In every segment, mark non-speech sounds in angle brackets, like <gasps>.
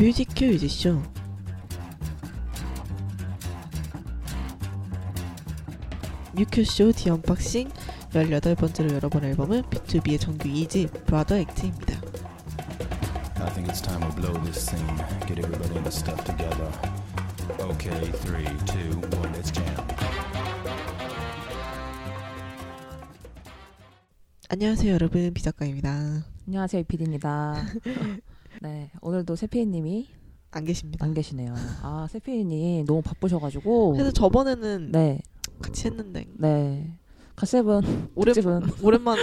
뮤직큐 뮤직쇼 뮤큐쇼 디언박싱 18번째로 열어본 앨범은 B2B의 정규 2집 브라더 액트입니다. I think it's time to blow this scene. Get everybody in the stuff together. Okay, three, two, one, let's jam. 안녕하세요 여러분 비작가입니다. 안녕하세요 이피디입니다. 네 오늘도 세피이님이 안 계십니다. 안 계시네요. 아 세피이님 너무 바쁘셔가지고 그래서 저번에는 네 같이 했는데 네 가세븐 <laughs> 오랜, <laughs> 오랜만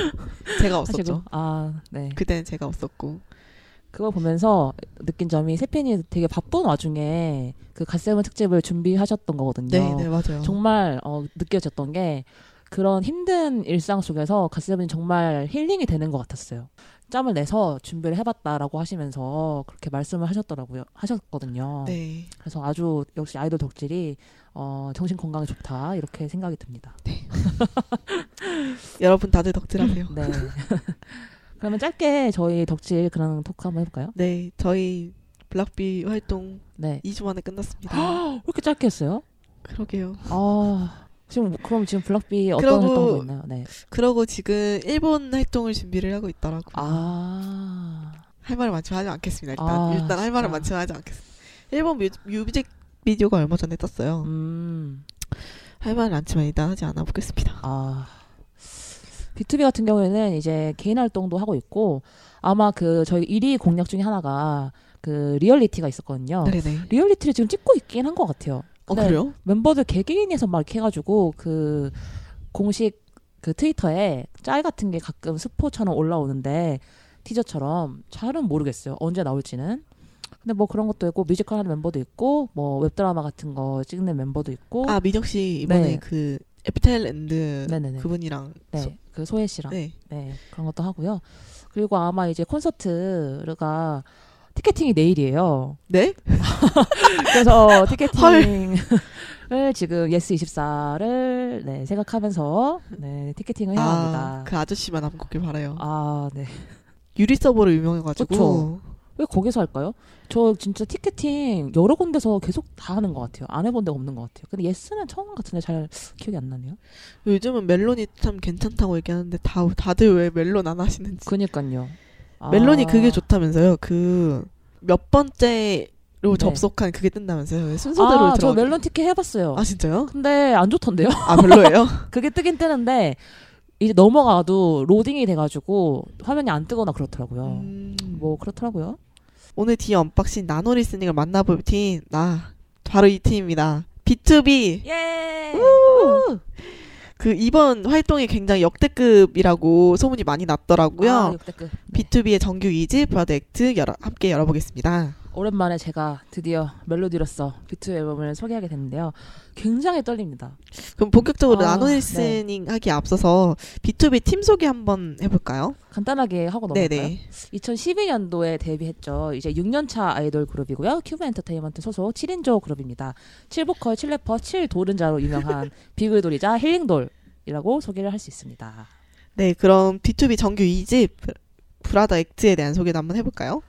제가 없었죠. 하시고 아 네 그때는 제가 없었고 그거 보면서 느낀 점이 세피이 되게 바쁜 와중에 그 가세븐 특집을 준비하셨던 거거든요. 네, 네 맞아요. 정말 어, 느껴졌던 게 그런 힘든 일상 속에서 가스레븐이 정말 힐링이 되는 것 같았어요. 짬을 내서 준비를 해봤다라고 하시면서 그렇게 말씀을 하셨더라고요. 하셨거든요. 네. 그래서 아주 역시 아이돌 덕질이 어, 정신 건강에 좋다 이렇게 생각이 듭니다. <laughs> 여러분 다들 덕질하세요. 네. <laughs> 그러면 짧게 저희 덕질 그런 토크 한번 해볼까요? 네, 저희 블락비 활동 네. 2주 만에 끝났습니다. <gasps> 왜 이렇게 짧게 했어요? 그러게요. 아 지금 그럼 지금 블락비 어떤 그러고- 활동하고 있나요? 네. 그러고 지금 일본 활동을 준비를 하고 있더라고요. 아 할 말을 많지만 하지 않겠습니다. 일단 아, 일단 할 말을 진짜. 많지만 하지 않겠습니다. 일본 뮤, 뮤직 비디오가 얼마 전에 떴어요. 음. 할 말은 많지만 일단 하지 않아 보겠습니다. 아 B2B 같은 경우에는 이제 개인 활동도 하고 있고 아마 그 저희 1위 공약 중에 하나가 그 리얼리티가 있었거든요. 네네. 리얼리티를 지금 찍고 있긴 한 것 같아요. 어 네. 그래요? 멤버들 개개인에서 막 이렇게 해가지고 그 공식 그 트위터에 짤 같은 게 가끔 스포처럼 올라오는데 teaser처럼 잘은 모르겠어요. 언제 나올지는. 근데 뭐 그런 것도 있고 뮤지컬 하는 멤버도 있고 뭐 웹드라마 같은 거 찍는 멤버도 있고 아 민혁 씨 이번에 네. 그 에피텔랜드 네네네. 그분이랑 네, 소- 그 소혜 씨랑 네. 네, 그런 것도 하고요. 그리고 아마 이제 콘서트가 ticketing이 내일이에요. 네? <laughs> 그래서 ticketing을 <laughs> 지금 예스 24를 네, 생각하면서 네, ticketing을 해야 합니다. 아그 아저씨만 안 걷길 바라요. 아, 네. 유리 서버로 유명해가지고 그쵸. 왜 거기서 할까요? 저 진짜 티켓팅 여러 군데서 계속 다 하는 것 같아요. 안 해본 데가 없는 것 같아요. 근데 예스는 처음 같은데 잘 기억이 안 나네요. 요즘은 멜론이 참 괜찮다고 얘기하는데 다 다들 왜 멜론 안 하시는지. 그니까요. 아, 멜론이 그게 좋다면서요. 그 몇 번째로 네. 접속한 그게 뜬다면서요. 순서대로 아, 저. 멜론 티켓 해봤어요. 아 진짜요? 근데 안 좋던데요? 아 별로예요? <laughs> 그게 뜨긴 뜨는데 이제 넘어가도 로딩이 돼가지고 화면이 안 뜨거나 그렇더라고요. 음, 뭐 그렇더라고요. 오늘 The Unboxing nano listening을 만나볼 팀, 나 바로 이 팀입니다. BTOB. 예. 그 이번 활동이 굉장히 역대급이라고 소문이 많이 났더라고요. 아, 역대급. 네. BTOB의 정규 2집 Brother Act 열어, 함께 열어보겠습니다. 오랜만에 제가 드디어 멜로디로서 비투비 앨범을 소개하게 됐는데요. 굉장히 떨립니다. 그럼 본격적으로 아, nano listening 하기 앞서서 BTOB 팀 소개 한번 해볼까요? 간단하게 하고 넘어갈까요? 네네. 2012년도에 데뷔했죠. 이제 6년차 아이돌 그룹이고요. 큐브 엔터테인먼트 소속 7인조 그룹입니다. 7보컬, 7래퍼, 7도른자로 유명한 <laughs> 비글돌이자 힐링돌이라고 소개를 할 수 있습니다. 네, 그럼 BTOB 정규 2집 Brother Act에 대한 소개도 한번 해볼까요?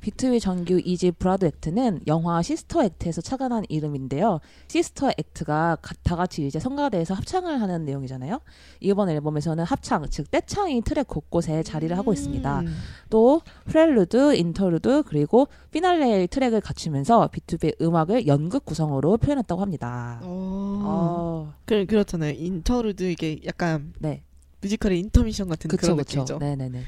BTOB 정규 2집 Brother Act는 영화 Sister Act에서 착안한 이름인데요. Sister Act가 가- 다 같이 이제 성가대에서 합창을 하는 내용이잖아요. 이번 앨범에서는 합창, 즉 떼창이 트랙 곳곳에 자리를 하고 있습니다. 음. 또 prelude, interlude 그리고 피날레의 트랙을 갖추면서 BTOB의 음악을 연극 구성으로 표현했다고 합니다. 어. 어, 그, 그렇잖아요. interlude 이게 약간 네, 뮤지컬의 인터미션 같은 그쵸 그런 그쵸. 느낌이죠. 네네네.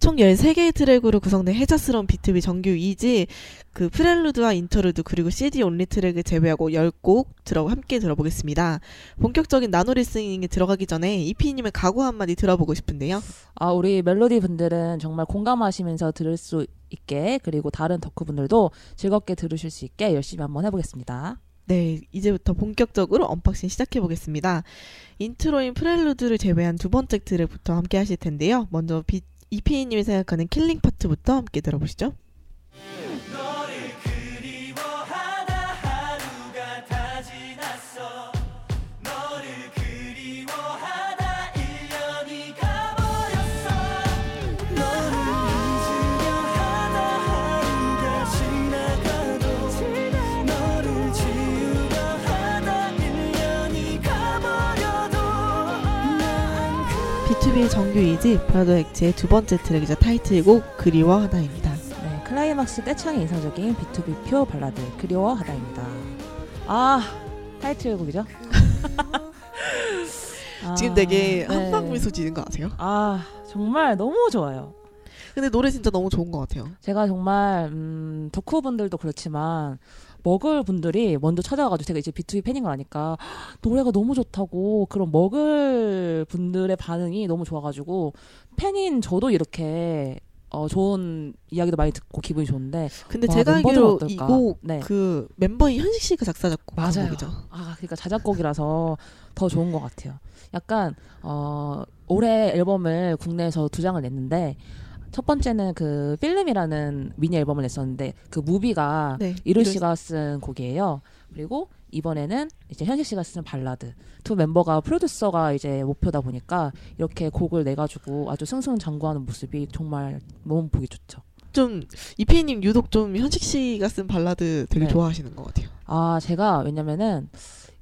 총 13개의 트랙으로 구성된 해자스러운 BTOB 정규 2집 그 prelude와 interlude 그리고 CD only 트랙을 제외하고 10곡 들어 함께 들어보겠습니다. 본격적인 nano listening에 들어가기 전에 이피님의 각오 한마디 들어보고 싶은데요. 아, 우리 멜로디 분들은 정말 공감하시면서 들을 수 있게 그리고 다른 덕후 분들도 즐겁게 들으실 수 있게 열심히 한번 해보겠습니다. 네, 이제부터 본격적으로 unboxing 시작해 보겠습니다. 인트로인 prelude를 제외한 두 번째 트랙부터 함께 하실 텐데요. 먼저 비, 이피님이 생각하는 killing part부터 함께 들어보시죠. 정규 2집 Brother Act의 두 번째 트랙이자 타이틀곡 그리워 하다입니다. 네, 클라이막스 떼창이 인상적인 BTOB 표 발라드 그리워 하다입니다. 아 타이틀곡이죠? <laughs> 아, 지금 되게 네. 함박 미소 지는 거 아세요? 아 정말 너무 좋아요. 근데 노래 진짜 너무 좋은 것 같아요. 제가 정말 음, 덕후 분들도 그렇지만 머글 분들이 먼저 찾아와가지고 제가 이제 BTOB 팬인 걸 아니까 노래가 너무 좋다고 그런 먹을 분들의 반응이 너무 좋아가지고 팬인 저도 이렇게 어, 좋은 이야기도 많이 듣고 기분이 좋은데 근데 와, 제가 알기로 어떨까? 이곡 네. 그 멤버인 현식 씨가 작사 작곡한 맞아요. 곡이죠. 아, 그러니까 자작곡이라서 더 좋은 것 같아요. 약간 어 올해 앨범을 국내에서 두 장을 냈는데 첫 번째는 그 필름이라는 미니 앨범을 냈었는데 그 무비가 네. 이루 씨가 쓴 곡이에요. 그리고 이번에는 이제 현식 씨가 쓴 발라드. 두 멤버가 프로듀서가 이제 목표다 보니까 이렇게 곡을 내가지고 아주 승승장구하는 모습이 정말 너무 보기 좋죠. 좀 이피님 유독 좀 현식 씨가 쓴 발라드 되게 네. 좋아하시는 것 같아요. 아, 제가 왜냐면은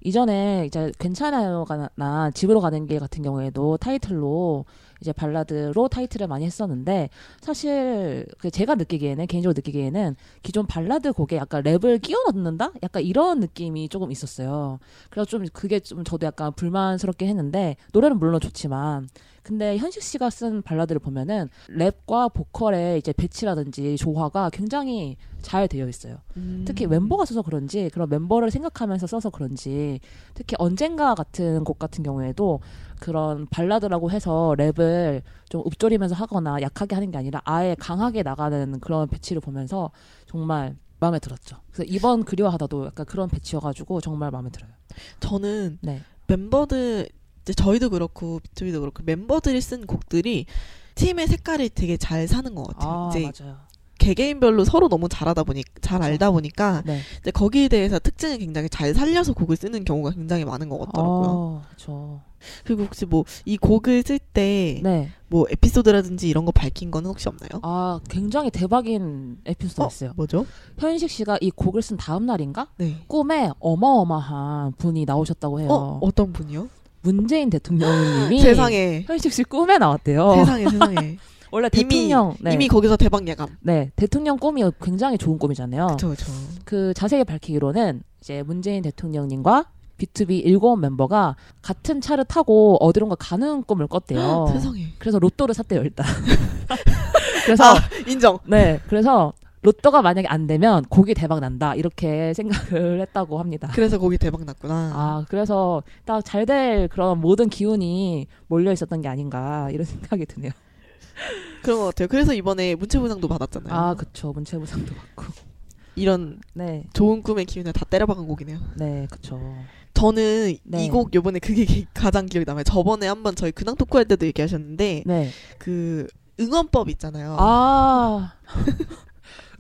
이전에 이제 괜찮아요가 나 집으로 가는 길 같은 경우에도 타이틀로 이제 발라드로 타이틀을 많이 했었는데 사실 그 제가 느끼기에는 개인적으로 느끼기에는 기존 발라드 곡에 약간 랩을 끼워 넣는다? 약간 이런 느낌이 조금 있었어요. 그래서 좀 그게 좀 저도 약간 불만스럽게 했는데 노래는 물론 좋지만 근데 현식 씨가 쓴 발라드를 보면은 랩과 보컬의 이제 배치라든지 조화가 굉장히 잘 되어 있어요. 특히 음. 멤버가 써서 그런지 그런 멤버를 생각하면서 써서 그런지 특히 언젠가 같은 곡 같은 경우에도 그런 발라드라고 해서 랩을 좀 읊조리면서 하거나 약하게 하는 게 아니라 아예 강하게 나가는 그런 배치를 보면서 정말 마음에 들었죠. 그래서 이번 그리워하다도 약간 그런 배치여가지고 정말 마음에 들어요. 저는 네. 멤버들 이제 저희도 그렇고 비투비도 그렇고 멤버들이 쓴 곡들이 팀의 색깔을 되게 잘 사는 것 같아요. 아 이제 맞아요. 개개인별로 서로 너무 잘하다 보니 잘. 알다 보니까 네. 이제 거기에 대해서 특징을 굉장히 잘 살려서 곡을 쓰는 경우가 굉장히 많은 것 같더라고요. 아, 그렇죠. 그리고 혹시 뭐 이 곡을 쓸 때뭐 네. 에피소드라든지 이런 거 밝힌 거는 혹시 없나요? 아 굉장히 대박인 에피소드 가 어, 있어요. 뭐죠? 현식 씨가 이 곡을 쓴 다음 날인가 네. 꿈에 어마어마한 분이 나오셨다고 해요. 어 어떤 분이요? 문재인 대통령님이 <laughs> 세상에 현식 씨 꿈에 나왔대요. 세상에 세상에 <laughs> 원래 이미- 대통령 네. 이미 거기서 대박 예감. 네 대통령 꿈이 굉장히 좋은 꿈이잖아요. 그렇죠, 그렇죠. 그 자세히 밝히기로는 이제 문재인 대통령님과 B2B 일곱 멤버가 같은 차를 타고 어디론가 가는 꿈을 꿨대요. <gasps> 세상에. 그래서 로또를 샀대요 일단. <laughs> 그래서 아 인정. 네 그래서 로또가 만약에 안 되면 곡이 대박 난다 이렇게 생각을 <laughs> 했다고 합니다. 그래서 거기 대박 났구나. 아, 그래서 딱 잘 될 그런 모든 기운이 몰려 있었던 게 아닌가 이런 <laughs> 생각이 드네요. 그런 것 같아요. 그래서 이번에 문체부상도 받았잖아요. 아, 그쵸. 문체부상도 받고. 이런 네, 좋은 꿈의 기운을 다 때려박은 곡이네요. 네, 그쵸. 저는 네. 이곡 요번에 그게 기- 가장 기억이 남아요. 저번에 한번 저희 근황 토크할 때도 얘기하셨는데 네. 그 응원법 있잖아요. 아, <laughs>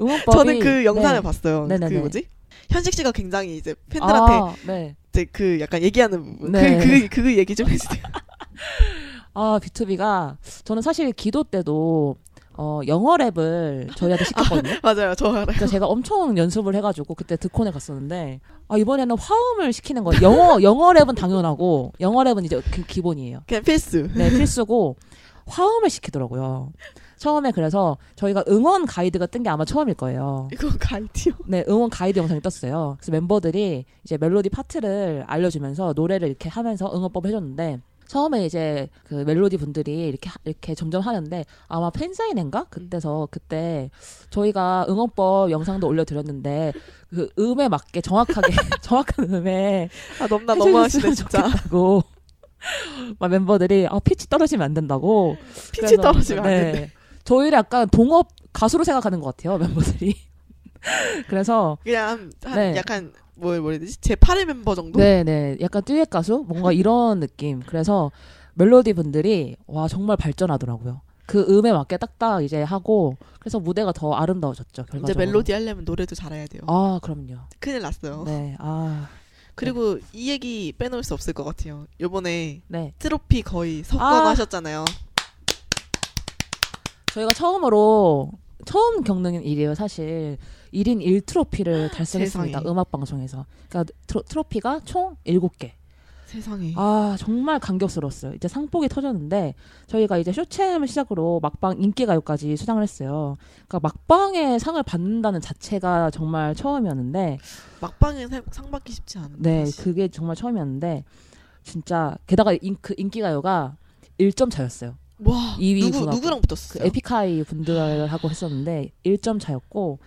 응원법이. 저는 그 영상을 네. 봤어요. 네네네. 그 뭐지? 현식 씨가 굉장히 이제 팬들한테 아, 네. 이제 그 약간 얘기하는 부분. 네. 그, 그, 그 얘기 좀 해주세요. <laughs> 아, B2B가 저는 사실 기도 때도 어, 영어 랩을 저희한테 시켰거든요. <laughs> 맞아요. 저 알아요. 그래서 제가 엄청 연습을 해가지고 그때 드콘에 갔었는데 아 이번에는 화음을 시키는 거예요. 영어 <laughs> 영어 랩은 당연하고 영어 랩은 이제 그 기본이에요. 그냥 필수. 네, 필수고 화음을 시키더라고요. 처음에 그래서 저희가 응원 가이드가 뜬 게 아마 처음일 거예요. 이거 가이드요. 네, 응원 가이드 영상이 떴어요. 그래서 멤버들이 이제 멜로디 파트를 알려주면서 노래를 이렇게 하면서 응원법 해줬는데 처음에 이제 그 멜로디 분들이 이렇게 하- 이렇게 점점 하는데 아마 팬사인회인가 그때서 그때 저희가 응원법 영상도 올려드렸는데 그 음에 맞게 정확하게 <laughs> 정확한 음에 아, 넘나 너무하시네, 진짜. 좋겠다고 막 멤버들이 아 피치 떨어지면 안 된다고 피치 그래서, 떨어지면 안 네. 된대. 저희를 약간 동업 가수로 생각하는 것 같아요 멤버들이. <laughs> 그래서 그냥 한 네. 약간 뭐 뭐라 되지? 제 8의 멤버 정도? 네네 약간 듀엣 가수 뭔가 이런 느낌. 그래서 멜로디 분들이 와 정말 발전하더라고요. 그 음에 맞게 딱딱 이제 하고 그래서 무대가 더 아름다워졌죠. 이제 결과적으로. 멜로디 하려면 노래도 잘해야 돼요. 아 그럼요. 큰일 났어요. 네. 아 그리고 이 얘기 빼놓을 수 없을 것 같아요. 요번에 네. 트로피 거의 석권 아. 하셨잖아요. 저희가 처음으로 처음 겪는 일이에요, 사실. 1인 1 트로피를 <gasps> 달성했습니다. 세상에. 음악 방송에서. 그러니까 트로, 트로피가 총 7개. 세상에. 아 정말 감격스러웠어요. 이제 상복이 터졌는데 저희가 이제 쇼챔을 시작으로 막방 인기가요까지 수상을 했어요. 그러니까 막방에 상을 받는다는 자체가 정말 처음이었는데 막방에 상, 상 받기 쉽지 않은. 네 사실. 그게 정말 처음이었는데 진짜 게다가 인, 그 인기가요가 1점 차였어요. 와 2위 누구 분하고. 누구랑 그 붙었어요? 에픽하이 분들하고 했었는데 1점 차였고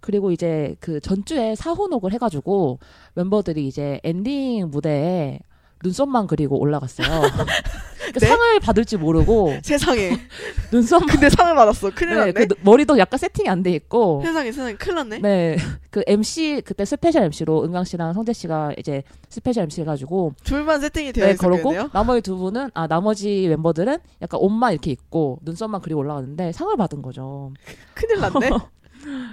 그리고 이제 그 전주에 사후녹을 해가지고 멤버들이 이제 엔딩 무대에 눈썹만 그리고 올라갔어요. <laughs> 그 네? 상을 받을지 모르고 <laughs> 세상에. <laughs> 눈썹만 <laughs> 근데 상을 받았어. 큰일 네, 났네. 그 머리도 약간 세팅이 안 돼 있고 세상에 세상에 큰일 났네. 네. 그 MC 그때 special MC로 은광 씨랑 성재 씨가 이제 special MC 해가지고 둘만 세팅이 되어 네, 있었겠네요. 나머지 두 분은 아 나머지 멤버들은 약간 옷만 이렇게 입고 눈썹만 그리고 올라갔는데 상을 받은 거죠. 큰일 났네.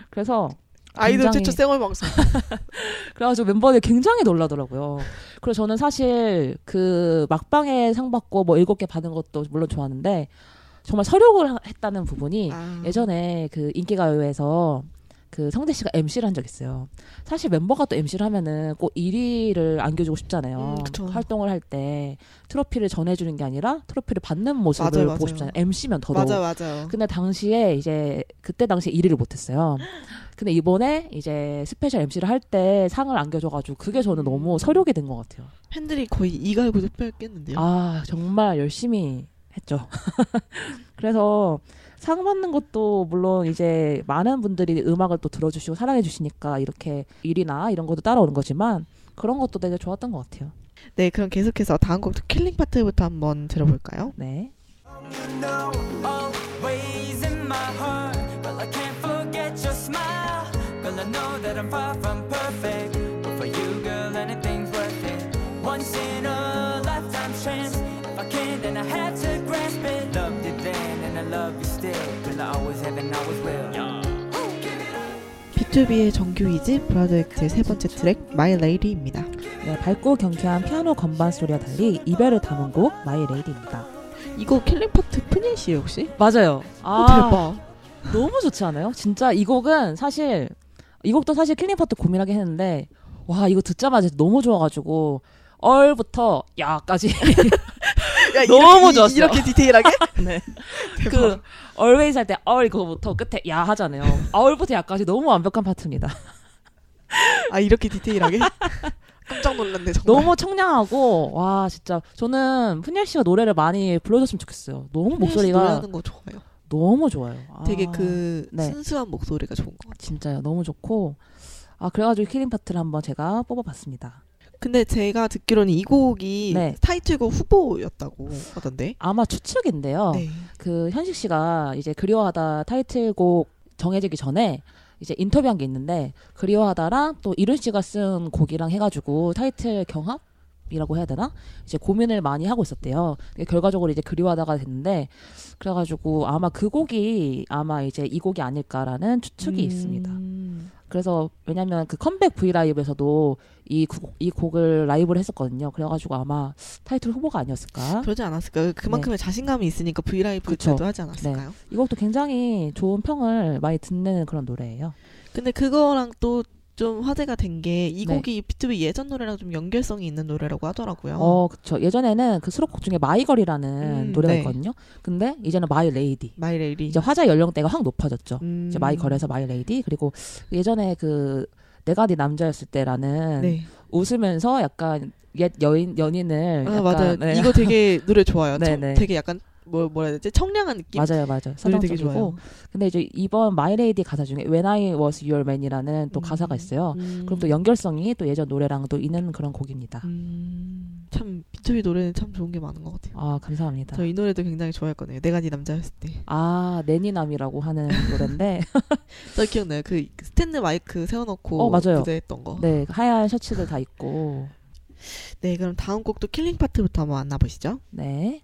그래서 아이돌 굉장히- 최초 생얼 방송. <laughs> 그래가지고 멤버들이 굉장히 놀라더라고요. 그래서 저는 사실 그 막방에 상 받고 뭐 일곱 개 받은 것도 물론 좋았는데 정말 서력을 하- 했다는 부분이 아. 예전에 그 인기가요에서 그 성대 씨가 MC를 한 적 있어요. 사실 멤버가 또 MC를 하면은 꼭 1위를 안겨주고 싶잖아요. 음. 활동을 할 때 트로피를 전해주는 게 아니라 트로피를 받는 모습을 맞아요, 보고 맞아요. 싶잖아요. MC면 더더욱. 맞아 맞아요. 근데 당시에 이제 그때 당시에 1위를 못했어요. 근데 이번에 이제 special MC를 할 때 상을 안겨줘가지고 그게 저는 너무 설욕이 된 것 같아요. 팬들이 거의 이갈고도 뺐겠는데요. 아 정말 열심히 했죠. <laughs> 그래서 상 받는 것도 물론 이제 많은 분들이 음악을 또 들어주시고 사랑해주시니까 이렇게 일이나 이런 것도 따라오는 거지만 그런 것도 되게 좋았던 것 같아요. 네, 그럼 계속해서 다음 곡도 killing part부터 한번 들어볼까요? 네. BTOB의 정규 2집 Brother Act의 세 번째 트랙 My Lady입니다. 네, 밝고 경쾌한 피아노 건반 소리와 달리 이별을 담은 곡 My Lady입니다. 이거 killing part 푸니 씨예요 혹시? 맞아요. 어, 대박. 너무 좋지 않아요? 진짜 이 곡은 사실 이 곡도 사실 killing part 고민하게 했는데 와 이거 듣자마자 너무 좋아가지고 얼부터 야까지 <laughs> 야, <laughs> 너무 이렇게, 좋았어요. 이렇게 디테일하게? <laughs> 네. 대박. 그 always 할 때 얼 그거부터 끝에 야 하잖아요. 얼부터 야까지 너무 완벽한 파트입니다. <laughs> 아 이렇게 디테일하게? <laughs> 깜짝 놀랐네 정말. 너무 청량하고 와 진짜 저는 프니엘 씨가 노래를 많이 불러줬으면 좋겠어요. 너무 목소리가 노래하는 거 좋아요. 너무 좋아요. 아, 되게 그 네. 순수한 목소리가 좋은 것 같아요. 진짜요. 너무 좋고 아 그래가지고 killing part를 한번 제가 뽑아봤습니다. 근데 제가 듣기로는 이 곡이 네. 타이틀곡 후보였다고 하던데. 아마 추측인데요. 네. 그 현식 씨가 이제 그리워하다 타이틀곡 정해지기 전에 이제 인터뷰한 게 있는데 그리워하다랑 또 이룬 씨가 쓴 곡이랑 해가지고 타이틀 경합 이라고 해야 되나 이제 고민을 많이 하고 있었대요. 결과적으로 이제 그리워하다가 됐는데 그래가지고 아마 그 곡이 아마 이제 이 곡이 아닐까라는 추측이 음. 있습니다. 그래서 왜냐면 그 컴백 V 라이브에서도 이, 구- 이 곡을 라이브를 했었거든요. 그래가지고 아마 타이틀 후보가 아니었을까. 그러지 않았을까요? 그만큼의 자신감이 있으니까 V LIVE 네. 네. 때도 하지 않았을까요? 이 곡도 굉장히 좋은 평을 많이 듣는 그런 노래예요. 근데 그거랑 또 좀 화제가 된 게이 네. 곡이 BTOB 예전 노래랑 좀 연결성이 있는 노래라고 하더라고요. 어, 그쵸. 예전에는 그 수록곡 중에 My Girl이라는 음, 노래가 네. 있거든요. 근데 이제는 My Lady. My Lady. 이제 화자 연령대가 확 높아졌죠. 음. 이제 My Girl에서 My Lady. 그리고 예전에 그 내가 네 남자였을 때라는 네. 웃으면서 약간 옛 여인 연인을 아 약간, 맞아요. 네. 이거 되게 노래 좋아요. <laughs> 네, 청- 네. 되게 약간 뭐 뭐라 해야 되지? 청량한 느낌. 맞아요, 맞아요. 서정적이고. 근데 이제 이번 My Lady 가사 중에 When I Was Your Man이라는 또 음. 가사가 있어요. 음. 그럼 또 연결성이 또 예전 노래랑 또 있는 그런 곡입니다. 음. 참 BTOB 노래는 참 좋은 게 많은 것 같아요. 아 감사합니다. 저 이 노래도 굉장히 좋아했거든요. 내가 네 남자였을 때. 아 내니남이라고 하는 <laughs> 노래인데 <laughs> 저 기억나요. 그 스탠드 마이크 세워놓고 어, 맞아요. 무대했던 거. 네 하얀 셔츠들 다 입고 네, 그럼 다음 곡도 킬링 파트부터 한번 만나보시죠. 네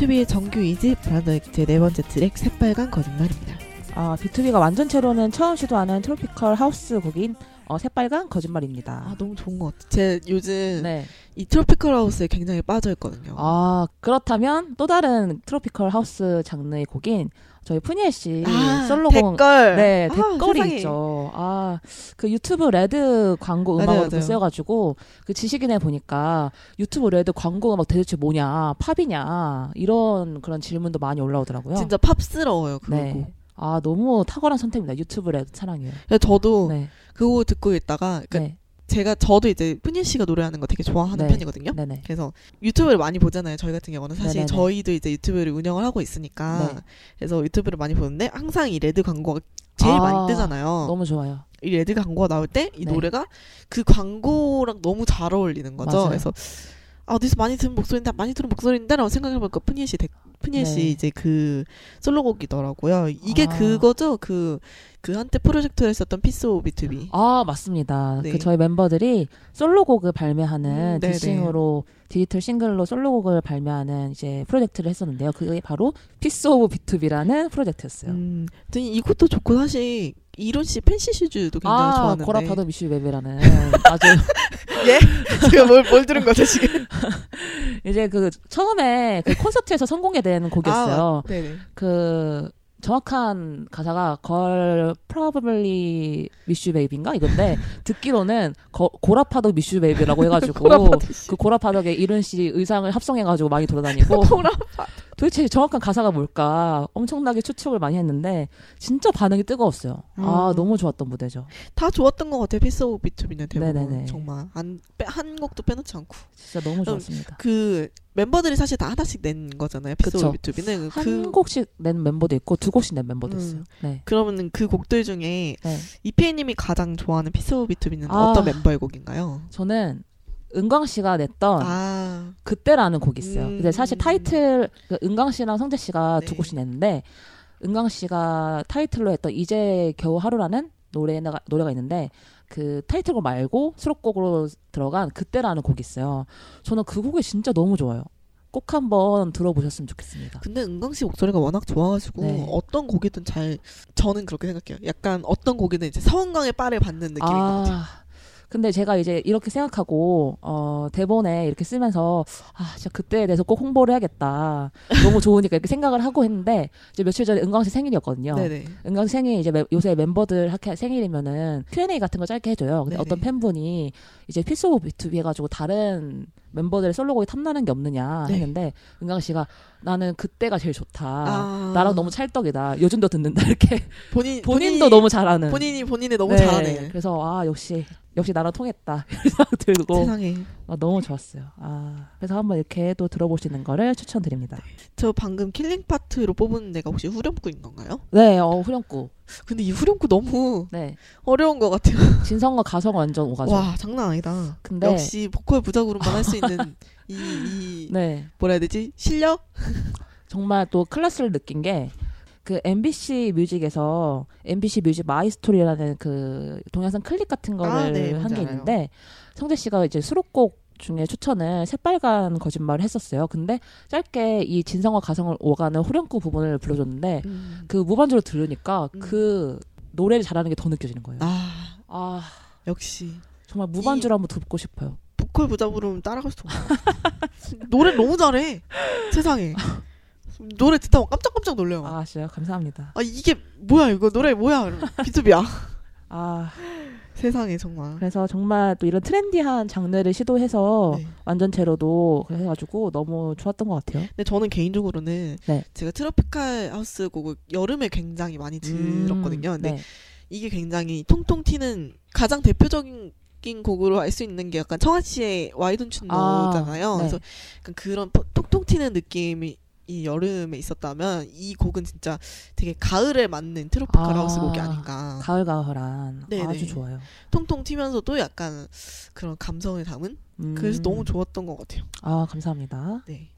BTOB의 정규 2집 Brother Act의 네 번째 트랙 새빨간 거짓말입니다. 아, BTOB가 완전체로는 처음 시도하는 tropical house 곡인 어, 새빨간 거짓말입니다. 아 너무 좋은 것 같아. 제 요즘 네. 이 tropical house에 굉장히 빠져 있거든요. 아, 그렇다면 또 다른 tropical house 장르의 곡인 저희 프니엘 씨 아, 솔로곡 That Girl. 네, 아, That Girl이 세상에. 있죠. 아, 그 유튜브 레드 광고 맞아요, 음악으로 맞아요. 쓰여가지고 그 지식인에 보니까 유튜브 레드 광고 음악 대체 뭐냐, 팝이냐 이런 그런 질문도 많이 올라오더라고요. 진짜 팝스러워요. 그거. 네. 아 너무 탁월한 선택입니다. 유튜브 레드 사랑해요. 그래서 저도 네, 그거 듣고 있다가 그러니까 네, 제가 저도 이제 프니 씨가 노래하는 거 되게 좋아하는 네. 편이거든요. 네, 네. 그래서 유튜브를 많이 보잖아요. 저희 같은 경우는 사실 네네네. 저희도 이제 유튜브를 운영을 하고 있으니까 네. 그래서 유튜브를 많이 보는데 항상 이 레드 광고가 제일 아, 많이 뜨잖아요. 너무 좋아요. 이 레드 광고가 나올 때 이 네. 노래가 그 광고랑 너무 잘 어울리는 거죠. 맞아요. 그래서 아, 어디서 많이 들은 목소리인데 많이 들은 목소리인데라고 생각해보니까 프니엘 씨, 덱- 프니엘 씨 네. 이제 그 솔로곡이더라고요. 이게 아. 그거죠. 그 그 한때 프로젝트를 했었던 Piece of BTOB. 아 맞습니다. 네. 그 저희 멤버들이 솔로곡을 발매하는 음. 디싱으로 디지털 싱글로 솔로곡을 발매하는 이제 프로젝트를 했었는데요. 그게 바로 Piece of BTOB라는 프로젝트였어요. 음, 이것도 좋고 사실 이론 씨 팬시 슈즈도 굉장히 아, 좋아하는데. 고라파도 미슈 베베라는 아주 예? <laughs> 제가 뭘, 뭘 들은 거죠 지금? 이제 그 처음에 그 콘서트에서 선공개 된 곡이었어요. 아. 그 정확한 가사가 걸 probably miss you baby인가 이건데 <laughs> 듣기로는 거, 고라파도 miss you baby라고 해가지고. <laughs> 그 고라파덕에 이른 씨 의상을 합성해가지고 많이 돌아다니고. <laughs> 도대체 정확한 가사가 뭘까 엄청나게 추측을 많이 했는데 진짜 반응이 뜨거웠어요. 아 음. 너무 좋았던 무대죠. 다 좋았던 것 같아요. Piece of BTOB는 대부분 네네네. 정말 안, 빼, 한 곡도 빼놓지 않고 진짜 너무 좋았습니다. 그 멤버들이 사실 다 하나씩 낸 거잖아요. BTOB는 한 그 곡씩 낸 멤버도 있고 두 곡씩 낸 멤버도 음. 있어요. 네. 그러면은 그 곡들 중에 네. 이피디님이 가장 좋아하는 of BTOB는 아. 어떤 멤버의 곡인가요? 저는 은광 씨가 냈던 아, 그때라는 곡이 있어요. 음. 근데 사실 타이틀 그 은광 씨랑 성재 씨가 네. 두 곡씩 냈는데 은광 씨가 타이틀로 했던 이제 겨우 하루라는 노래가 노래가 있는데 그 타이틀곡 말고 수록곡으로 들어간 그때라는 곡이 있어요. 저는 그 곡이 진짜 너무 좋아요. 꼭 한번 들어보셨으면 좋겠습니다. 근데 은광 씨 목소리가 워낙 좋아가지고 네. 어떤 곡이든 잘 저는 그렇게 생각해요. 약간 어떤 곡이든 이제 서은광의 빠를 받는 느낌인 것 같아요. 근데 제가 이제 이렇게 생각하고 어 대본에 이렇게 쓰면서 아 진짜 그때에 대해서 꼭 홍보를 해야겠다 너무 좋으니까 이렇게 생각을 하고 했는데 이제 며칠 전에 은광 씨 생일이었거든요. 네네. 은광 씨 생일 이제 매- 요새 멤버들 학회 생일이면은 Q&A 같은 거 짧게 해줘요. 근데 네네. 어떤 팬분이 이제 Piece of BTOB 해가지고 다른 멤버들의 솔로곡이 탐나는 게 없느냐 네. 했는데 은광 씨가 나는 그때가 제일 좋다. 아. 나랑 너무 찰떡이다. 요즘도 듣는다 <laughs> 이렇게 본인 본인도 본인이- 너무 잘하는. 본인이 본인을 너무 네, 잘하네. 그래서 아 역시 역시 나랑 통했다 <laughs> 생각 들고 세상에. 아, 너무 좋았어요. 아 그래서 한번 이렇게 또 들어보시는 거를 추천드립니다. 저 방금 killing part로 뽑은 데가 혹시 후렴구인 건가요? 네, 어 후렴구. 근데 이 후렴구 너무 네, 어려운 것 같아요. <laughs> 진성과 가성 완전 오가죠. 와 장난 아니다. 근데 역시 보컬 부자 그룹만 할 수 있는 <laughs> 이, 이 네, 뭐라 해야 되지 실력? 정말 또 클래스를 느낀 게. 그 MBC 뮤직에서 MBC 뮤직 My Story라는 그 동영상 클립 같은 거를 아, 네, 한 뭔지 게 알아요. 있는데 성재 씨가 이제 수록곡 중에 추천을 새빨간 거짓말을 했었어요. 근데 짧게 이 진성과 가성을 오가는 후렴구 부분을 불러줬는데 음. 그 무반주로 들으니까 음. 그 노래를 잘하는 게 더 느껴지는 거예요. 아 아 역시 정말 무반주로 한번 듣고 싶어요. 보컬 부작으로는 따라갈 수 없어. 노래 너무 잘해. 세상에. <laughs> 노래 듣다 보면 깜짝깜짝 놀래요. 아, 아 진짜 감사합니다. 이게 뭐야 이거 노래 뭐야 비투비야. <laughs> 아 세상에 정말. 그래서 정말 또 이런 트렌디한 장르를 시도해서 네. 완전체로도 해가지고 너무 좋았던 것 같아요. 근데 저는 개인적으로는 네. 제가 tropical house 곡을 여름에 굉장히 많이 들었거든요. 근데 네. 이게 굉장히 통통 튀는 가장 대표적인 곡으로 알 수 있는 게 약간 청하 씨의 Why Don't You Know잖아요. 아, 네. 그래서 그런 포- 통통 튀는 느낌이 이 여름에 있었다면 이 곡은 진짜 되게 가을에 맞는 트로피칼 아, 하우스 곡이 아닌가. 가을 가을한 네네. 아주 좋아요. 통통 튀면서도 약간 그런 감성을 담은 음. 그래서 너무 좋았던 것 같아요. 아 감사합니다. 네.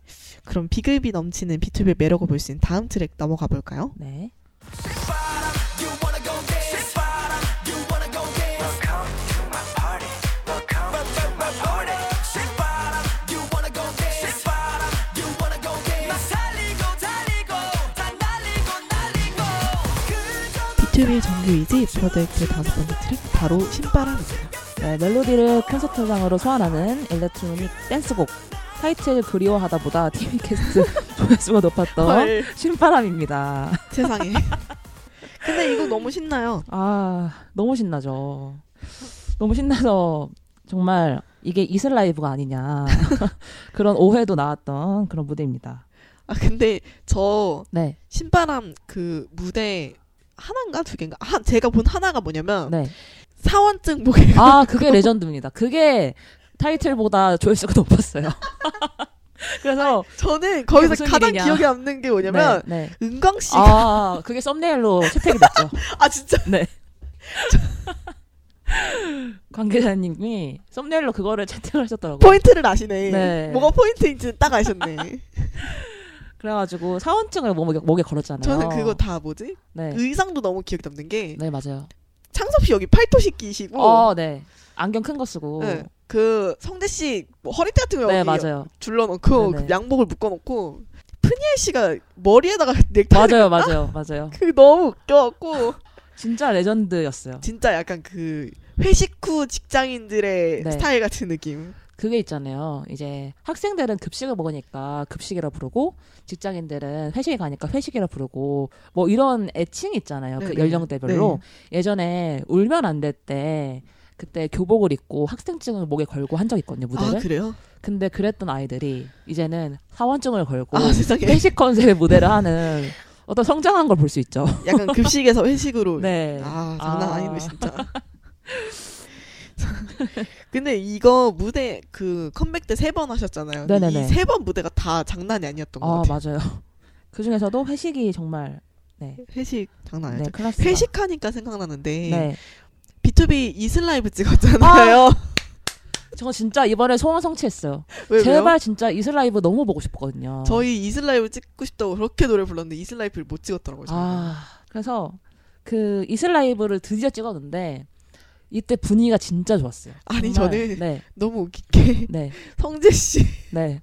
그럼 비글비 넘치는 비투비의 매력을 볼 수 있는 다음 트랙 넘어가 볼까요? 네. B2B 정규 이지 프로젝트 다섯 번째 트랙 바로 신바람입니다. 네, 멜로디를 콘서트상으로 소환하는 electronic 댄스곡 타이틀 그리워하다보다 TV 캐스트 <laughs> 조회수가 높았던 신바람입니다. 세상에. 근데 이거 너무 신나요. 아 너무 신나죠. 너무 신나서 정말 이게 이슬라이브가 아니냐 <laughs> 그런 오해도 나왔던 그런 무대입니다. 아 근데 저 네. 신바람 그 무대 하나인가 두 개인가 한 제가 본 하나가 뭐냐면 네. 사원증 보게 아, 그게 레전드입니다. 그게 타이틀보다 조회수가 높았어요. <laughs> 그래서 저는 거기서 가장 일이냐. 기억에 남는 게 뭐냐면 네, 네. 은광 씨가 아, 그게 썸네일로 채택이 됐죠. <laughs> 아 진짜 네. <laughs> 관계자님이 썸네일로 그거를 채택을 하셨더라고요. 포인트를 아시네. 네. 뭐가 포인트인지 딱 아셨네. 그래가지고 사원증을 목에, 목에 걸었잖아요. 저는 그거 다 뭐지? 네. 의상도 너무 기억에 남는 게 네, 맞아요. 창섭 씨 여기 팔토시 끼시고 어, 네. 안경 큰 거 쓰고. 네. 그 성대 씨뭐 허리띠 같은 거 네, 맞아요. 둘러놓고 네네. 그 양복을 묶어놓고 프니엘 씨가 머리에다가 <laughs> 넥타이 맞아요, 맞아요, 맞아요. 그 너무 웃겨갖고 진짜 레전드였어요. 진짜 약간 그 회식 후 직장인들의 네. 스타일 같은 느낌. 그게 있잖아요. 이제 학생들은 급식을 먹으니까 급식이라 부르고 직장인들은 회식에 가니까 회식이라 부르고 뭐 이런 애칭이 있잖아요. 그 네네. 연령대별로 예전에 울면 안 될 때 그때 교복을 입고 학생증을 목에 걸고 한 적 있거든요 무대를. 아 그래요? 근데 그랬던 아이들이 이제는 사원증을 걸고 아. 회식 컨셉의 무대를 하는 어떤 성장한 걸 볼 수 있죠. 약간 <laughs> 급식에서 회식으로. 네. 아 장난 아. 아. 니네 진짜. <laughs> 근데 이거 무대 그 컴백 때 세 번 하셨잖아요. 네네네. 이 세 번 무대가 다 장난이 아니었던 것아 같아요. 맞아요. <laughs> 그 중에서도 회식이 정말 네, 회식 장난 네 아니죠. 클래스. 회식하니까 생각나는데 네. BTOB 이슬라이브 찍었잖아요. <laughs> 저 진짜 이번에 소원 성취했어요. 왜, 왜요? 제발 진짜 이슬라이브 너무 보고 싶었거든요. 저희 이슬라이브 찍고 싶다고 그렇게 노래 불렀는데 이슬라이브를 못 찍었더라고요. 아 그래서 그 이슬 라이브를 드디어 찍었는데 이때 분위기가 진짜 좋았어요. 아니, 정말. 저는 네, 너무 웃긴 게 네, <laughs> 성재 씨 네.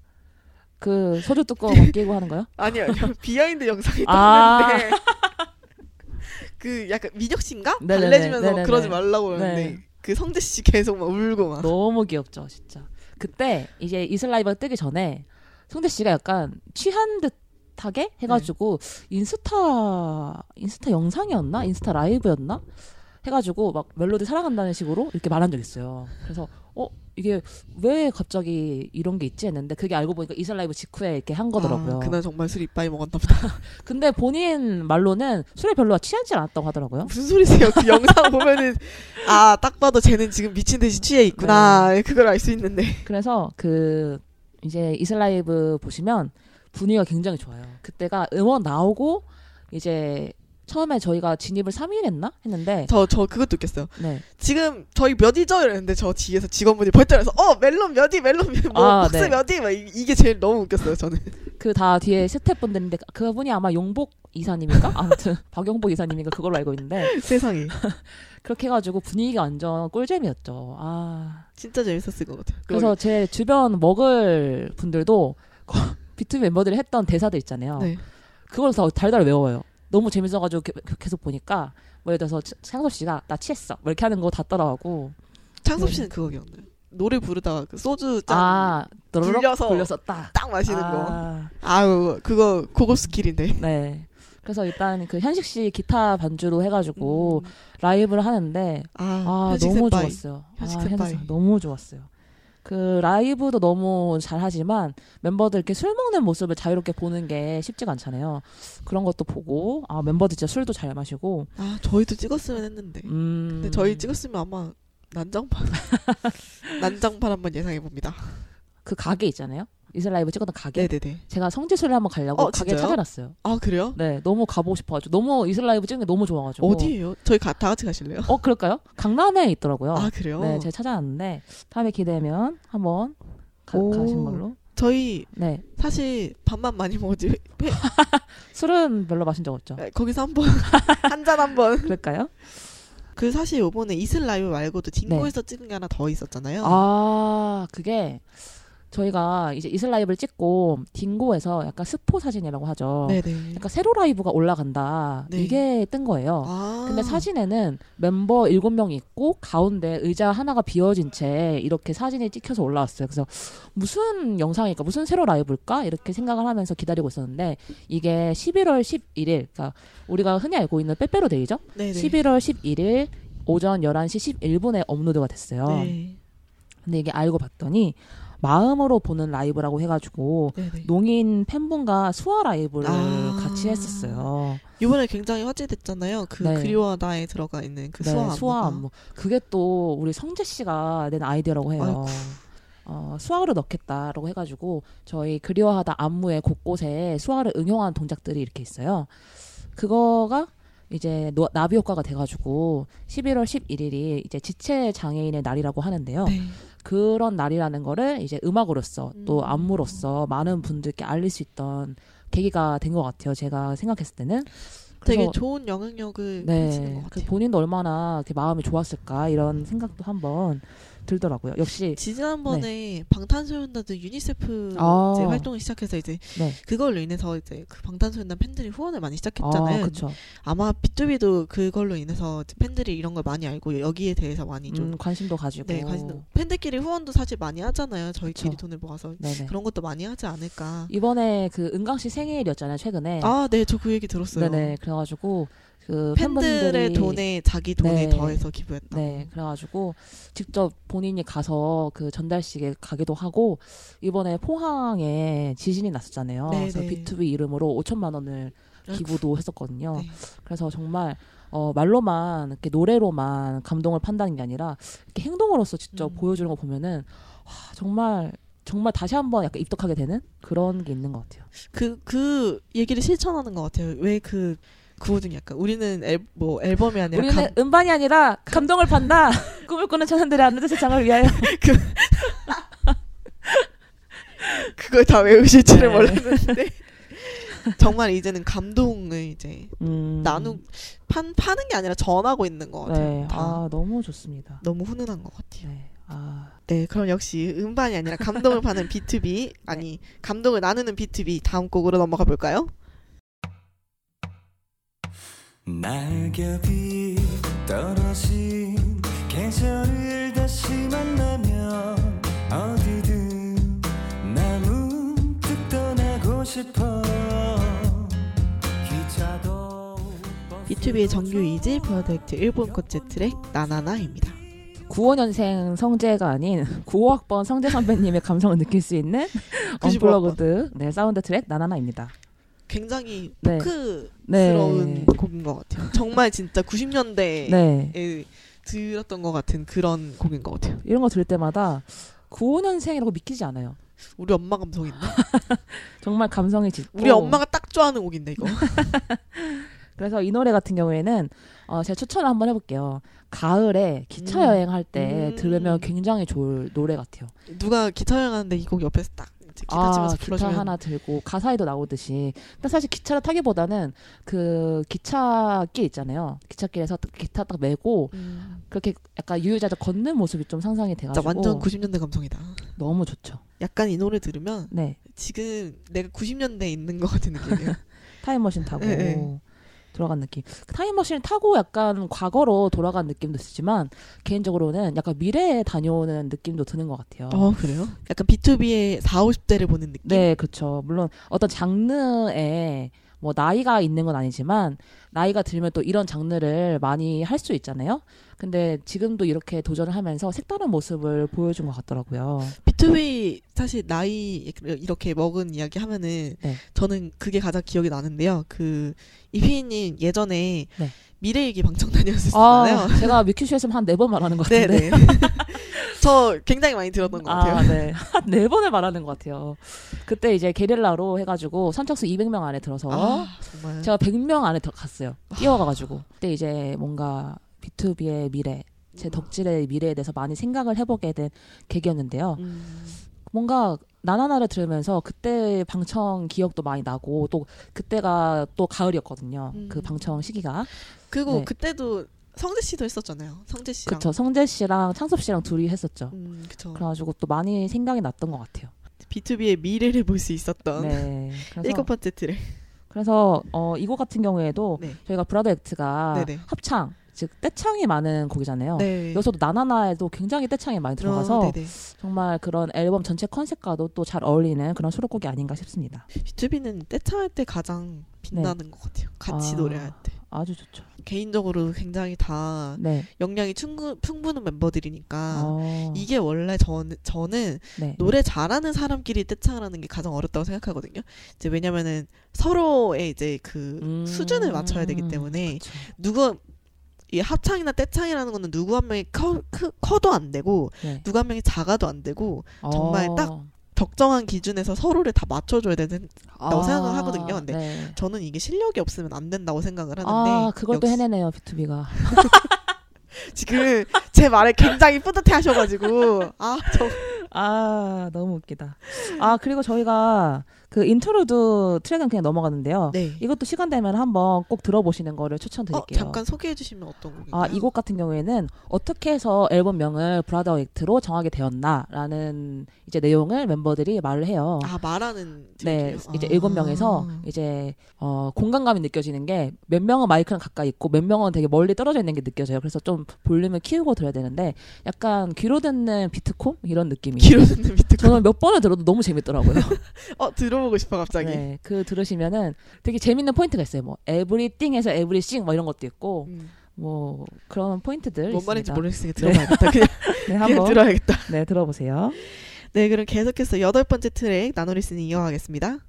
그 소주 뚜껑 끼고 하는 거요? 아니요 아니요 <laughs> behind 영상이 아. 떴는데 <laughs> 그 약간 민혁 씨인가 네네네, 달래주면서 네네네. 그러지 말라고 그러는데 네. 그 성재 씨 계속 막 울고 막 너무 귀엽죠, 진짜. 그때 이제 이슬 라이브가 뜨기 전에 성재 씨가 약간 취한 듯 하게 해가지고 인스타 인스타 영상이었나 인스타 라이브였나 해가지고 막 멜로디 사랑한다는 식으로 이렇게 말한 적 있어요. 그래서 어 이게 왜 갑자기 이런 게 있지 했는데 그게 알고 보니까 이슬 라이브 직후에 이렇게 한 거더라고요. 아, 그날 정말 술 이빠이 먹었나 보다. <laughs> 근데 본인 말로는 술에 별로 취하지 않았다고 하더라고요. 무슨 소리세요? 그 영상 <laughs> 보면은 아 딱 봐도 쟤는 지금 미친 듯이 취해 있구나 네. 그걸 알 수 있는데 그래서 그 이제 이슬 라이브 보시면 분위기가 굉장히 좋아요. 그때가 음원 나오고 이제 처음에 저희가 진입을 3일 했나 했는데 저 저 그것도 웃겼어요. 네. 지금 저희 몇이죠? 이랬는데 저 뒤에서 직원분이 벌떡해서 어 멜론 몇이 멜론 몇, 뭐 아, 박스 네. 몇이 막 이- 이게 제일 너무 웃겼어요 저는. 그 다 뒤에 스태프분들인데 그분이 아마 용복 이사님인가? <laughs> 아무튼 박용복 이사님인가 그걸로 알고 있는데 <laughs> 세상에 <laughs> 그렇게 해가지고 분위기가 완전 꿀잼이었죠. 아 진짜 재밌었을 것 같아요. 그래서 제 주변 먹을 분들도 비투비 멤버들이 했던 대사들 있잖아요. 네. 그걸 다 달달 외워요. 너무 재밌어가지고 게- 계속 보니까 뭐 예를 들어서 창섭 씨가 나 취했어 뭐 이렇게 하는 거 다 따라하고 창섭 네. 씨는 그거 기억나요. 노래 부르다가 그 소주 짠 아 불려서 불려서 딱 딱 마시는 거. 아, 아유 그거 고급 스킬인데. <laughs> 네. 그래서 일단 그 현식 씨 기타 반주로 해가지고 음. 라이브를 하는데 아, 아 너무 센파이. 좋았어요. 현식 아. 현식 너무 좋았어요. 그 라이브도 너무 잘하지만 멤버들 이렇게 술 먹는 모습을 자유롭게 보는 게 쉽지가 않잖아요. 그런 것도 보고 아 멤버들 진짜 술도 잘 마시고 아 저희도 찍었으면 했는데. 음 근데 저희 찍었으면 아마 난장판 <laughs> 난장판 한번 예상해 봅니다. 그 가게 있잖아요. 이슬 라이브 찍었던 가게. 네네네. 제가 성지순례 한번 가려고 어, 가게? 찾아놨어요. 아 그래요? 네, 너무 가보고 싶어가지고 너무 이슬 라이브 찍는 게 너무 좋아가지고. 어디예요? 저희 가, 다 같이 가실래요? 어 그럴까요? 강남에 있더라고요. 아 그래요? 네, 제가 찾아놨는데 다음에 기회 되면 한번 가, 오. 가신 걸로. 저희 네, 사실 밥만 많이 먹었지 회- <laughs> 술은 별로 마신 적 없죠. 네, 거기서 한번 <laughs> 한 잔 한번. 그럴까요? 그 사실 요번에 이슬 라이브 말고도 딩고에서 찍은 게 하나 더 있었잖아요. 네. 아 그게 저희가 이제 이슬 라이브를 찍고 딩고에서 약간 스포 사진이라고 하죠. 네네. 약간 세로 라이브가 올라간다. 네. 이게 뜬 거예요. 아. 근데 사진에는 멤버 7명이 있고 가운데 의자 하나가 비어진 채 이렇게 사진이 찍혀서 올라왔어요. 그래서 무슨 영상일까? 무슨 세로 라이브일까? 이렇게 생각을 하면서 기다리고 있었는데 이게 11월 11일 그러니까 우리가 흔히 알고 있는 빼빼로데이죠? 네네. 11월 11일 오전 11시 11분에 업로드가 됐어요. 네. 근데 이게 알고 봤더니 마음으로 보는 라이브라고 해가지고 네네. 농인 팬분과 수화 라이브를 아. 같이 했었어요. 이번에 굉장히 화제됐잖아요. 그 네. 그리워다에 들어가 있는 그 네, 수화 안무. 그게 또 우리 성재 씨가 낸 아이디어라고 해요. 아이고. 어, 수화를 넣겠다라고 해가지고 저희 그리워하다 안무의 곳곳에 수화를 응용한 동작들이 이렇게 있어요. 그거가 이제 노- 나비 효과가 돼가지고 11월 11일이 이제 지체 장애인의 날이라고 하는데요. 네. 그런 날이라는 거를 이제 음악으로서 또 음. 안무로서 많은 분들께 알릴 수 있던 계기가 된 것 같아요. 제가 생각했을 때는. 되게 좋은 영향력을 네, 것그 같아요. 본인도 얼마나 마음이 좋았을까 이런 생각도 한번 들더라고요. 역시 지난번에 방탄소년단도 유니세프 아. 이제 활동을 시작해서 이제 네, 그걸로 인해서 이제 그 방탄소년단 팬들이 후원을 많이 아, 시작했잖아요. 그렇죠. 아마 B2B도 그걸로 인해서 팬들이 이런 걸 많이 알고 여기에 대해서 많이 좀 음, 관심도 가지고. 네, 관심 팬들끼리 후원도 사실 많이 하잖아요. 저희끼리 그쵸. 돈을 모아서 네네. 그런 것도 많이 하지 않을까. 이번에 그 은강 씨 생일이었잖아요, 최근에. 아, 네, 저 그 얘기 들었어요. 네네. 그래가지고 그 팬들의 팬분들이 돈에 자기 돈에 네. 더해서 기부했다. 네, 그래가지고 직접 본인이 가서 그 전달식에 가기도 하고 이번에 포항에 지진이 났었잖아요. 네, 그래서 네. B2B 이름으로 5천만 원을 기부도 했었거든요. 네. 그래서 정말 어, 말로만 이렇게 노래로만 감동을 판다는 게 아니라 이렇게 행동으로서 직접 음. 보여주는 거 보면은 와, 정말 정말 다시 한번 약간 입덕하게 되는 그런 게 있는 것 같아요. 그, 그 얘기를 실천하는 것 같아요. 왜 그, 그 와중에 약간 우리는 앨, 뭐 앨범이 아니라 우리는 감, 음반이 아니라 감동을 판다. <laughs> 꿈을 꾸는 천사들의 아는 세상을 위하여. <laughs> 그걸 다 외우실 줄은 네. 몰랐는데 정말 이제는 감동을 이제 음, 나누 판 파는 게 아니라 전하고 있는 것 같아요. 네, 다. 아 너무 좋습니다. 너무 훈훈한 것 같아요. 네, 아 네, 그럼 역시 음반이 아니라 감동을 파는 <laughs> B2B 아니 감동을 나누는 B2B 다음 곡으로 넘어가 볼까요? 낙엽이 떨어진 계절을 다시 만나면 어디든 나 문득 떠나고 싶어 기차도 비투비의 정규 2집 Brother Act 일곱 번째 트랙 나나나입니다. 95년생 성재가 아닌 95학번 성재 선배님의 감성을 느낄 수 있는 <laughs> 95 unplugged 네, 사운드 트랙 나나나입니다. 굉장히 네. 포크스러운 네. 곡인 것 같아요. 정말 진짜 90년대에 네. 들었던 것 같은 그런 곡인 것 같아요. 이런 거 들을 때마다 95년생이라고 믿기지 않아요. 우리 엄마 감성인데? <laughs> 정말 감성이 짙고 우리 엄마가 딱 좋아하는 곡인데 이거. <laughs> 그래서 이 노래 같은 경우에는 어, 제가 추천을 한번 해볼게요. 가을에 기차 음. 여행할 때 음. 들으면 굉장히 좋을 노래 같아요. 누가 기차 여행하는데 이 곡 옆에서 딱 기타 아, 치면서 기타 불러주면 하나 들고 가사에도 나오듯이. 근데 사실 기차를 타기보다는 그 기차길 있잖아요. 기차길에서 딱 기타 딱 메고 음, 그렇게 약간 유유자적 걷는 모습이 좀 상상이 돼가지고 완전 90년대 감성이다. 너무 좋죠. 약간 이 노래 들으면 네, 지금 내가 90년대에 있는 것 같은 느낌이에요. <laughs> 타임머신 타고 네, 네. 돌아간 느낌. 그 타임머신을 타고 약간 과거로 돌아간 느낌도 있지만 개인적으로는 약간 미래에 다녀오는 느낌도 드는 것 같아요. 어 그래요? 약간 B2B의 4, 50대를 보는 느낌? 네, 그렇죠. 물론 어떤 장르에 뭐 나이가 있는 건 아니지만 나이가 들면 또 이런 장르를 많이 할 수 있잖아요. 근데 지금도 이렇게 도전을 하면서 색다른 모습을 보여준 것 같더라고요. B2B 사실 나이 이렇게 먹은 이야기 하면은 네. 저는 그게 가장 기억이 나는데요. 그 이피님 예전에 네. 미래일기 아, 방청단이었었잖아요. 제가 뮤큐쇼에서 한네 번 말하는 것 같은데. 네네. <laughs> 저 굉장히 많이 들었던 것 같아요. 아, 네. 한네 번을 말하는 것 같아요. 그때 이제 게릴라로 해가지고 선착수 200명 안에 들어서 아, 정말. 제가 100명 안에 더 갔어요. 뛰어가가지고. 그때 이제 뭔가 B2B의 미래, 제 덕질의 미래에 대해서 많이 생각을 해보게 된 계기였는데요. 음, 뭔가 나나나를 들으면서 그때 방청 기억도 많이 나고 또 그때가 또 가을이었거든요. 음. 그 방청 시기가. 그리고 네. 그때도 성재 씨도 했었잖아요. 성재 씨랑. 그쵸. 성재 씨랑 창섭 씨랑 둘이 했었죠. 음, 그쵸. 그래가지고 또 많이 생각이 났던 것 같아요. B2B의 미래를 볼 수 있었던 네. 그래서 <laughs> 일곱 번째 트랙. 그래서 어, 이곡 같은 경우에도 네. 저희가 브라더 액트가 네네. 합창 즉 떼창이 많은 곡이잖아요. 네. 여기서도 나나나에도 굉장히 떼창이 많이 들어가서 어. 정말 그런 앨범 전체 컨셉과도 또 잘 어울리는 그런 수록곡이 아닌가 싶습니다. B2B는 떼창할 때 가장 빛나는 것 같아요. 같이 아. 노래할 때. 아주 좋죠. 개인적으로 굉장히 다 네. 역량이 충분, 풍부한 멤버들이니까 어, 이게 원래 전, 저는 네. 노래 잘하는 사람끼리 떼창을 하는 게 가장 어렵다고 생각하거든요. 이제 왜냐면은 서로의 이제 그 음. 수준을 맞춰야 되기 때문에 그쵸. 누구 이 합창이나 떼창이라는 거는 누구 한 명이 커, 크, 커도 안 되고 네. 누구 한 명이 작아도 안 되고 정말 어. 딱 적정한 기준에서 서로를 다 맞춰줘야 되는 라고 생각을 하거든요. 근데 네. 저는 이게 실력이 없으면 안 된다고 생각을 하는데 아, 또 역시 해내네요, B2B가. <laughs> 지금 제 말을 굉장히 뿌듯해 하셔가지고 아 저 아, 너무 웃기다. 아, 그리고 저희가 그 인트로드 트랙은 그냥 넘어가는데요. 네. 이것도 시간 되면 한번 꼭 들어보시는 거를 어, 추천드릴게요. 잠깐 소개해 주시면 어떤 곡인가요? 아, 이 곡 같은 경우에는 어떻게 해서 앨범명을 Brother Act로 정하게 되었나라는 이제 내용을 멤버들이 말을 해요. 아, 말하는 네, 트랙이에요? 이제 아. 일곱 명에서 이제 어 공간감이 느껴지는 게 몇 명은 마이크랑 가까이 있고 몇 명은 되게 멀리 떨어져 있는 게 느껴져요. 그래서 좀 볼륨을 키우고 들어야 되는데 약간 귀로 듣는 비트콤 이런 느낌이. 귀로 듣는 비트 저는 몇 번을 들어도 너무 재밌더라고요. <laughs> 어 들어 보고 싶어 갑자기. 네, 그 들으시면은 되게 재밌는 포인트가 있어요. 뭐 everything에서 everything 뭐 이런 것도 있고 음, 뭐 그런 포인트들 뭔 말인지. 모르겠으니까 들어봐야겠다. <laughs> 그냥, 네, 한번. 들어야겠다. 네 들어보세요. 네 그럼 계속해서 여덟 번째 트랙 나노리스는 이어가겠습니다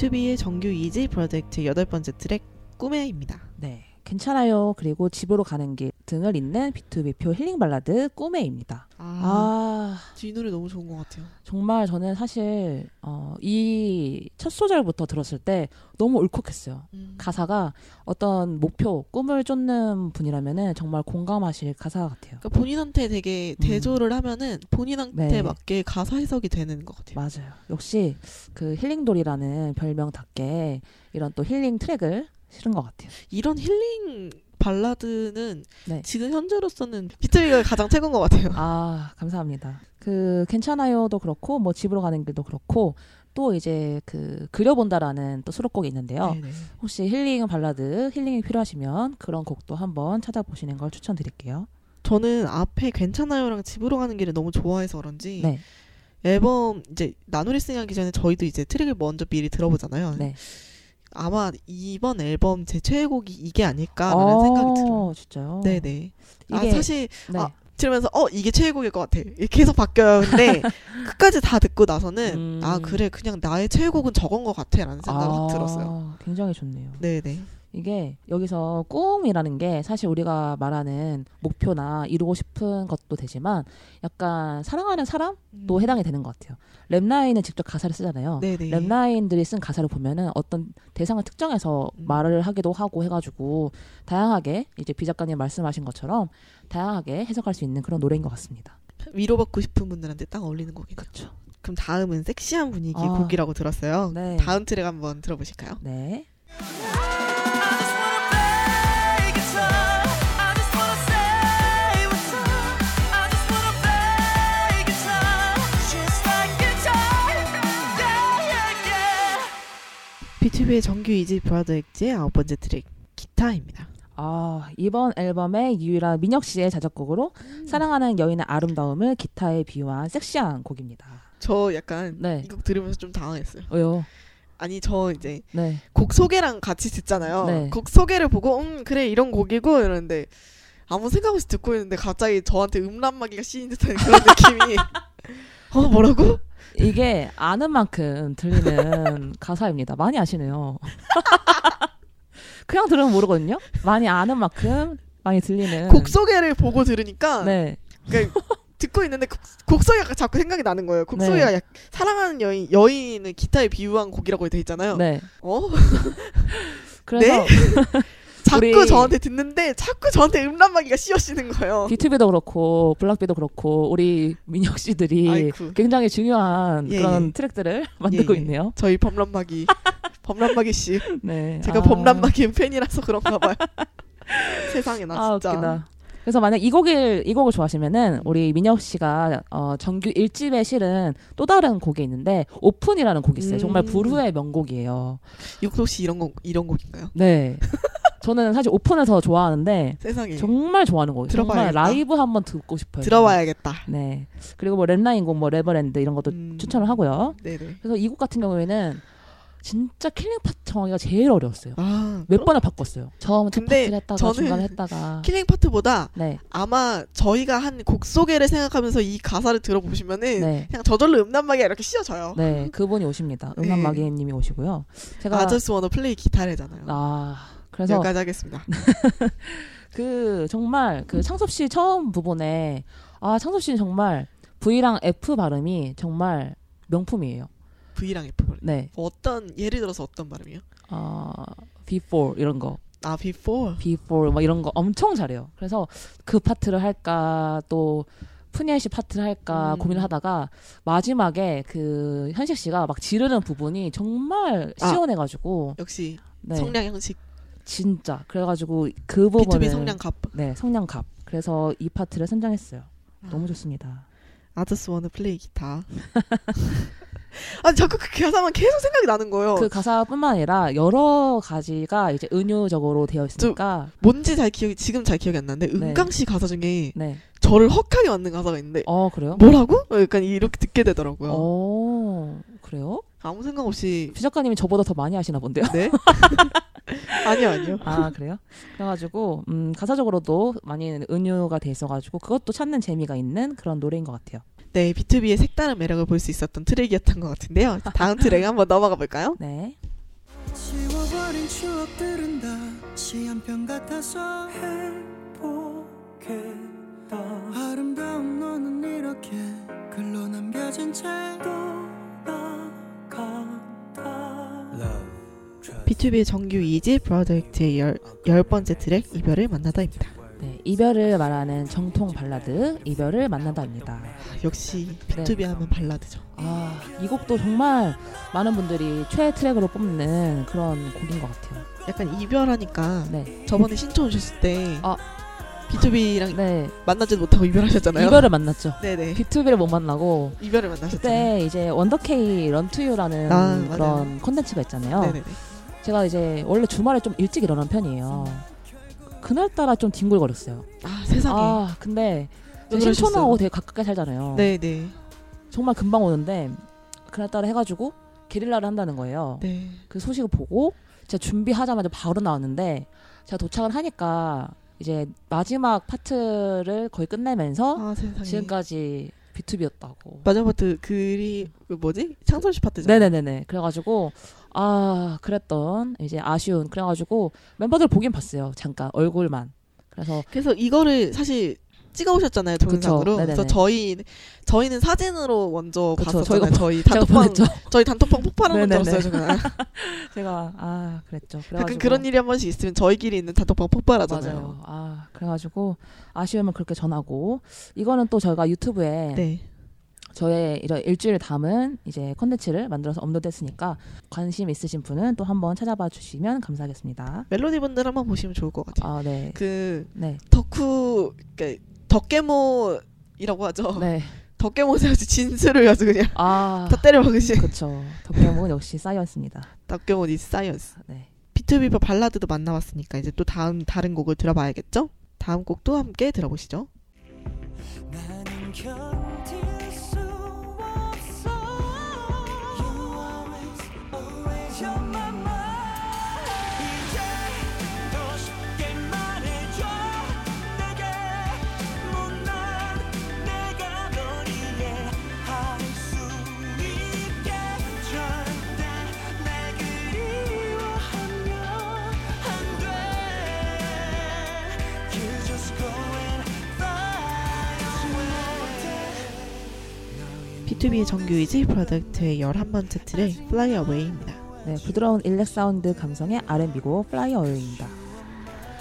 비투비의 정규 2집 Brother Act 여덟 번째 트랙 꿈에입니다 네. 괜찮아요. 그리고 집으로 가는 길 등을 잇는 B2B 표 힐링 발라드 꿈에입니다. 아, 아, 이 노래 너무 좋은 것 같아요 정말 저는 사실 어, 이 첫 소절부터 들었을 때 너무 울컥했어요. 음. 가사가 어떤 목표, 꿈을 쫓는 분이라면은 정말 공감하실 가사 같아요. 그러니까 본인한테 되게 음. 대조를 하면은 본인한테 네. 맞게 가사 해석이 되는 것 같아요 맞아요. 역시 그 힐링돌이라는 별명답게 이런 또 힐링 트랙을 실은 것 같아요. 이런 힐링 발라드는 네. 지금 현재로서는 B2B가 가장 최고인 것 같아요 아, 감사합니다. 그 괜찮아요도 그렇고 뭐 집으로 가는 길도 그렇고 또 이제 그 그려본다라는 또 수록곡이 있는데요. 네네. 혹시 힐링 발라드, 힐링이 필요하시면 그런 곡도 한번 찾아보시는 걸 추천드릴게요. 저는 앞에 괜찮아요랑 집으로 가는 길을 너무 좋아해서 그런지 네, 앨범 이제 나누리스 하기 전에 저희도 이제 트랙을 먼저 미리 들어보잖아요. 네. 아마 이번 앨범 제 최애곡이 이게 아닐까라는 생각이 들어요. 진짜요? 네네. 아 사실 네. 아, 들으면서 어 이게 최애곡일 것 같아. 계속 바뀌어요. 근데 <laughs> 끝까지 다 듣고 나서는 음. 아 그래 그냥 나의 최애곡은 저건 것 같아라는 생각이 아, 들었어요. 굉장히 좋네요. 네네. 이게 여기서 꿈이라는 게 사실 우리가 말하는 목표나 이루고 싶은 것도 되지만 약간 사랑하는 사람도 음. 해당이 되는 것 같아요. 랩라인은 직접 가사를 쓰잖아요. 네네. 랩라인들이 쓴 가사를 보면은 어떤 대상을 특정해서 음. 말을 하기도 하고 해가지고 다양하게 이제 비 작가님 말씀하신 것처럼 다양하게 해석할 수 있는 그런 노래인 것 같습니다. 위로받고 싶은 분들한테 딱 어울리는 곡이네요. 그렇죠. 그럼 다음은 섹시한 분위기의 아. 곡이라고 들었어요. 네. 다음 트랙 한번 들어보실까요? 네. B2B의 정규 2집 브라더 엑지의 아홉 번째 트랙 기타입니다. 아 이번 앨범의 유일한 민혁 씨의 자작곡으로 사랑하는 여인의 아름다움을 기타에 비유한 섹시한 곡입니다. 저 약간 네. 이곡 들으면서 좀 당황했어요. 왜요? 아니 저 이제 네. 곡 소개랑 같이 듣잖아요. 네. 곡 소개를 보고 음 그래 이런 곡이고 이러는데 아무 생각 없이 듣고 있는데 갑자기 저한테 음란마귀가 씌인 듯한 그런 느낌이 <laughs> 어 뭐라고? 이게 아는 만큼 들리는 <laughs> 가사입니다. 많이 아시네요. <laughs> 그냥 들으면 모르거든요. 많이 아는 만큼 많이 들리는. 곡 소개를 보고 들으니까 네. 그러니까 듣고 있는데 곡, 곡 소개가 자꾸 생각이 나는 거예요. 곡 네. 소개가 약, 사랑하는 여인 여인을 기타에 비유한 곡이라고 돼 있잖아요. 네. 어? <laughs> 그래서 자꾸 우리- 저한테 듣는데 자꾸 저한테 음란마귀가 씌어지는 거예요. 비투비도 그렇고 블락비도 그렇고 우리 민혁 씨들이 아이쿠. 굉장히 중요한 예, 그런 예. 트랙들을 <laughs> 만들고 예. 있네요. 저희 범람마귀 <laughs> 범람마귀 씨 네. 제가 아. 범람마귀 팬이라서 그런가 봐요. <laughs> 세상에 나 아, 진짜. 웃기다. 그래서 만약 이 곡을 이 곡을 좋아하시면은 우리 민혁 씨가 어, 정규 1집에 실은 또 다른 곡이 있는데 오픈이라는 곡이 있어요. 정말 음. 불후의 명곡이에요. 육도 씨 이런 곡 이런 곡인가요? 네. 저는 사실 Open을 더 좋아하는데 세상에 정말 좋아하는 곡이에요. 정말 예. 들어봐야겠다. 라이브 한번 듣고 싶어요. 들어봐야겠다. 네. 그리고 뭐 랩라인 곡, 뭐 Neverland 이런 것도 음. 추천을 하고요. 네네. 그래서 이 곡 같은 경우에는 진짜 killing 파트 정하기가 제일 어려웠어요. 아 몇 번을 바꿨어요. 처음 첫 근데 파트를 했다가 저는 중간에 했다가. killing 파트보다 네. 아마 저희가 한 곡 소개를 생각하면서 이 가사를 들어보시면은 네. 그냥 저절로 음란마귀가 이렇게 씌어져요. 네, 그분이 오십니다. 네. 음란마개님이 오시고요. 제가 I just wanna play 기타래잖아요. 아 그래서 여기까지 하겠습니다. <laughs> 그 정말 그 창섭 씨 처음 부분에 아 창섭 씨는 정말 V랑 F 발음이 정말 명품이에요. V랑 F 발 네, 어떤 예를 들어서 어떤 발음이요? 아 before 이런 거, 아 before. before 막 이런 거 엄청 잘해요. 그래서 그 파트를 할까 또 푸니엘 씨 파트를 할까 음. 고민을 하다가 마지막에 그 현식 씨가 막 지르는 부분이 정말 아. 시원해가지고 역시 네, 성량 형식 진짜 그래가지고 그 부분을 B2B 성량 갑. 네 성량갑 그래서 이 파트를 선정했어요. 너무 좋습니다. I just wanna play 기타. <laughs> 아니 자꾸 그 가사만 계속 생각이 나는 거예요. 그 가사뿐만 아니라 여러 가지가 이제 은유적으로 되어 있으니까 뭔지 잘 기억이 지금 잘 기억이 안 나는데 네. 은강 씨 가사 중에 네. 저를 헉하게 만든 가사가 있는데 어 그래요? 뭐라고? 어, 약간 이렇게 듣게 되더라고요. 어 그래요? 아무 생각 없이 주 작가님이 저보다 더 많이 하시나 본데요. 네? <laughs> 아니요, 아니요. 아 그래요? 그래가지고 음, 가사적으로도 많이 은유가 돼 있어가지고 그것도 찾는 재미가 있는 그런 노래인 것 같아요. 네, B2B의 색다른 매력을 볼 수 있었던 트랙이었던 것 같은데요. 다음 트랙 한번 넘어가 볼까요? 네. 지워버린 추억들은 다시 한편 같아서 행복했다 아름다운 너는 이렇게 글로 남겨진 채도 B2B의 정규 2집 프로젝트의 열, 열 번째 트랙 이별을 만나다입니다. 네, 이별을 말하는 정통 발라드 이별을 만나다입니다. 아, 역시 B2B 네. 하면 발라드죠. 아, 이 곡도 정말 많은 분들이 최애 트랙으로 뽑는 그런 곡인 것 같아요. 약간 이별하니까 네. 저번에 신청 오셨을 때 아, 비투비랑 네. 만나지도 못하고 이별하셨잖아요. 이별을 만났죠. 네네 비투비를 못 만나고 이별을 만나셨잖아요. 그때 이제 원더케이 런투유라는 아. 그런 콘텐츠가 있잖아요. 네네네. 제가 이제 원래 주말에 좀 일찍 일어나는 편이에요. 그날따라 좀 뒹굴거렸어요. 아 세상에. 아, 근데 왜 신촌하고? 되게 가깝게 살잖아요. 네네. 정말 금방 오는데 그날따라 해가지고 게릴라를 한다는 거예요. 네. 그 소식을 보고 제가 준비하자마자 바로 나왔는데 제가 도착을 하니까 이제 마지막 파트를 거의 끝내면서 아. 지금까지 비투비였다고. 마지막 파트 그리 그 뭐지 창설 씨 파트죠. 네네네네. 그래가지고 아 그랬던 이제 아쉬운 그래가지고 멤버들 보긴 봤어요. 잠깐 얼굴만. 그래서 그래서 이거를 사실 찍어 오셨잖아요 동영상으로. 그래서. 저희 저희는 사진으로 먼저 그쵸. 봤었잖아요. 저희가 저희 <laughs> 제가 단톡방. <laughs> 저희 단톡방 폭발하는 줄. 알았어요 저는. 제가 아 그랬죠. <laughs> 그래가지고 가끔 그런 일이 한 번씩 있으면 저희끼리 있는 단톡방 폭발하잖아요. 맞아요. 아 그래가지고 아쉬우면 그렇게 전하고 이거는 또 저희가 유튜브에 네. 저의 이런 일주일 담은 이제 컨텐츠를 만들어서 업로드했으니까 관심 있으신 분은 또 한번 찾아봐 주시면 감사하겠습니다. 멜로디 분들 한번 보시면 좋을 것 같아요. 아 네. 그 네. 덕후 그러니까 덕계못이라고 하죠. 네. 덕계못의 아주 진수를 아주 그냥 아 다 때려 박으신 그렇죠. 덕계못은 역시 science입니다. 덕계못 is science. 네. 비투비버 발라드도 만나봤으니까 이제 또 다음 다른 곡을 들어봐야겠죠? 다음 곡도 함께 들어보시죠. B2B의 정규 2집 Brother Act의 11번째 트랙 Fly Away입니다. 네, 부드러운 일렉 사운드 감성의 R&B곡 Fly Away입니다.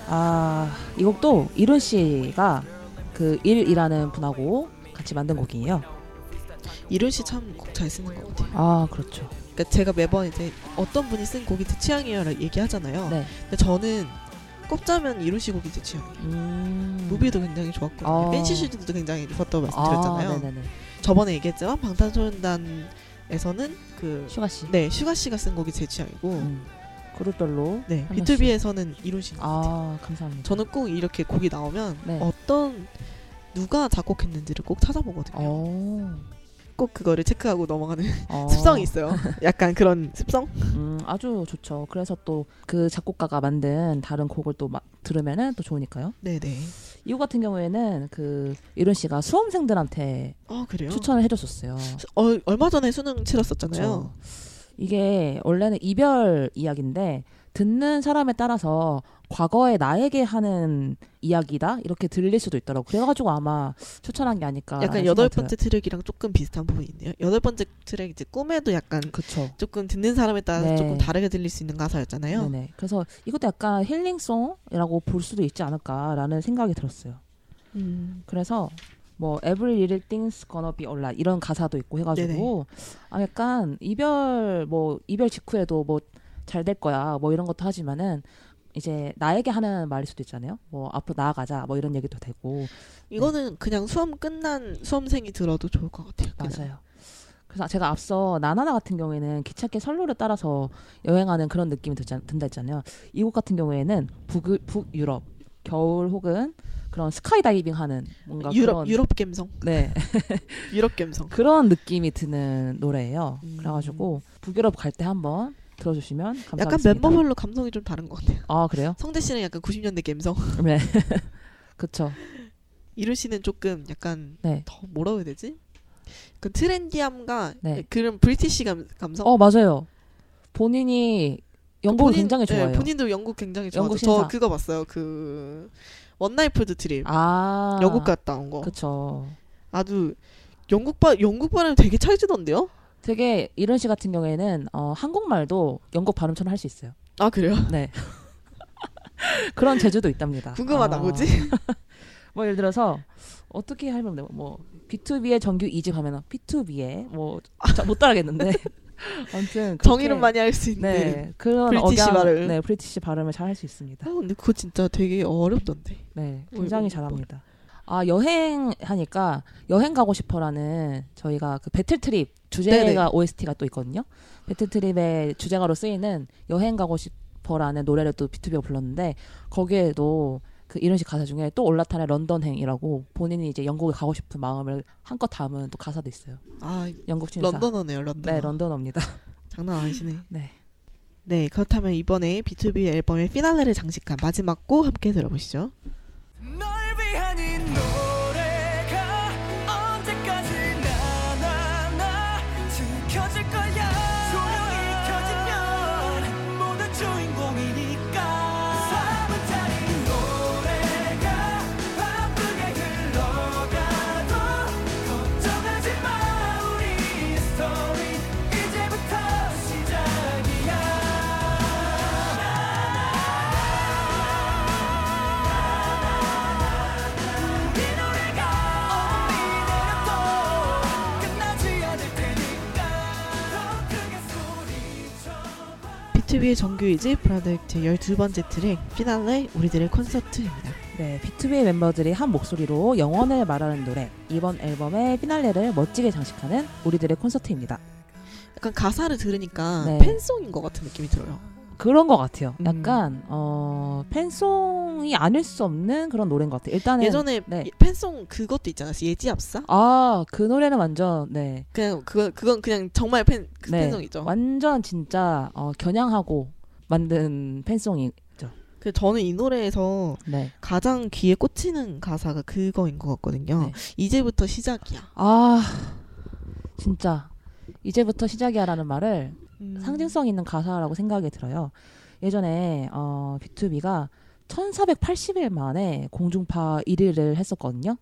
아, 이 곡도 일훈 씨가 그 일이라는 분하고 같이 만든 곡이에요. 일훈 씨 참 곡 잘 쓰는 것 같아요. 아, 그렇죠. 그러니까 제가 매번 이제 어떤 분이 쓴 곡이 제 취향이에요 얘기하잖아요. 네. 근데 저는 꼽자면 일훈 씨 곡이 제 취향이에요. 음. Movie도 굉장히 좋았고 아. 요 Fancy Shoes도 굉장히 좋았다고 아, 말씀드렸잖아요. 네네네. 저번에 얘기했지만 방탄소년단에서는 그 슈가 씨. 네, 슈가 씨가 쓴 곡이 제 취향이고 음. 그룹별로 네, 한 B2B에서는 일훈 씨인 것 같아요. 아, 감사합니다. 저는 꼭 이렇게 곡이 나오면 네. 어떤 누가 작곡했는지를 꼭 찾아보거든요. 어. 꼭 그거를 체크하고 넘어가는 어. <laughs> 습성이 있어요. 약간 그런 습성? 음, 아주 좋죠. 그래서 또 그 작곡가가 만든 다른 곡을 또 막 들으면은 또 좋으니까요. 네네. 이곡 같은 경우에는 그 이룬 씨가 수험생들한테 아? 추천을 해줬었어요. 어, 얼마 전에 수능 치렀었잖아요. 그쵸. 이게 원래는 이별 이야기인데 듣는 사람에 따라서 과거의 나에게 하는 이야기다 이렇게 들릴 수도 있더라고. 그래가지고 아마 추천한 게 아닐까. 약간 여덟 번째 트랙이랑 조금 비슷한 부분이 있네요. 여덟 번째 트랙 이제 꿈에도 약간 그쵸. 조금 듣는 사람에 따라서 네. 조금 다르게 들릴 수 있는 가사였잖아요. 네네. 그래서 이것도 약간 힐링송이라고 볼 수도 있지 않을까라는 생각이 들었어요. 음. 그래서 뭐 every little thing's gonna be alright 이런 가사도 있고 해가지고 아 약간 이별 뭐 이별 직후에도 뭐 잘 될 거야 뭐 이런 것도 하지만은 이제 나에게 하는 말일 수도 있잖아요. 뭐 앞으로 나아가자 뭐 이런 얘기도 되고 이거는 그냥 수험 끝난 수험생이 들어도 좋을 것 같아요. 그냥. 맞아요. 그래서 제가 앞서 나나나 같은 경우에는 기찻길 선로를 따라서 여행하는 그런 느낌이 들자, 든다 했잖아요. 이곡 같은 경우에는 북, 북유럽 겨울 혹은 그런 스카이다이빙 하는 뭔가 유럽 그런 유럽 감성, 네 <laughs> 유럽 감성. 그런 느낌이 드는 노래예요. 음. 그래 가지고 북유럽 갈 때 한번 들어주시면 감사하겠습니다. 약간 멤버별로 감성이 좀 다른 것 같아요. 아 그래요? 성재 씨는 약간 90년대 감성, <laughs> 네. 그쵸. 일훈 씨는 조금 약간 네. 더 뭐라고 해야 되지? 그 트렌디함과 네. 그런 British 감, 감성. 어 맞아요. 본인이 영국을 본인- 굉장히 네, 좋아해요. 본인도 영국 굉장히. 영국 저. 그거 봤어요. 그 One Night Food Trip. 아 영국 갔다 온 거. 그쵸. 아주 영국 바 영국 발음 되게 찰지던데요? 되게 일훈 씨 같은 경우에는 어, 한국말도 영국 발음처럼 할 수 있어요. 아 그래요? <laughs> 네. <laughs> 그런 재주도 있답니다. 궁금하다 아, 뭐지? <laughs> 뭐 예를 들어서 어떻게 하면 돼요? 뭐 B2B의 정규 2집 하면은 B2B의 뭐 못 따라하겠는데 아무튼 정의를 많이 할 수 있는. 네 그런 British 억양, 발음. 네 British 발음을 잘 할 수 있습니다. 아 근데 그거 진짜 되게 어렵던데. 네 뭐, 굉장히 뭐, 잘합니다. 아 여행 하니까 여행 가고 싶어라는 저희가 그 배틀 트립 주제가 네네. OST가 또 있거든요. 배틀 트립의 주제가로 쓰이는 여행 가고 싶어라는 노래를 또 B2B가 불렀는데 거기에도 그 이런 식 가사 중에 또 올라탄의 런던행이라고 본인이 이제 영국에 가고 싶은 마음을 한껏 담은 또 가사도 있어요. 아 영국 신사. 런던어네요, 런던. 네, 런던어입니다. <laughs> 장난 아니시네. 네. 네, 그렇다면 이번에 B2B 앨범의 피날레를 장식한 마지막 곡 함께 들어보시죠. 소리쳐봐 B2B의 정규 2집 Brother Act 12번째 트랙 피날레 우리들의 콘서트입니다. 네, B2B 멤버들이 한 목소리로 영원을 말하는 노래. 이번 앨범의 피날레를 멋지게 장식하는 우리들의 콘서트입니다. 약간 가사를 들으니까 네. 팬송인 것 같은 느낌이 들어요. 그런 것 같아요. 음. 약간 어 팬송이 아닐 수 없는 그런 노래인 것 같아요. 일단은 예전에 네. 예- 팬송 그것도 있잖아요. 예지앞사? 아 그 노래는 완전 네, 그냥 그거 그건 그냥 정말 팬 그 네. 팬송이죠. 완전 진짜 어, 겨냥하고 만든 팬송이죠. 그 저는 이 노래에서 네. 가장 귀에 꽂히는 가사가 그거인 것 같거든요. 네. 이제부터 시작이야. 아 진짜 이제부터 시작이야라는 말을 음. 상징성 있는 가사라고 생각이 들어요. 예전에 어, B2B가 1480일 만에 공중파 1위를 했었거든요.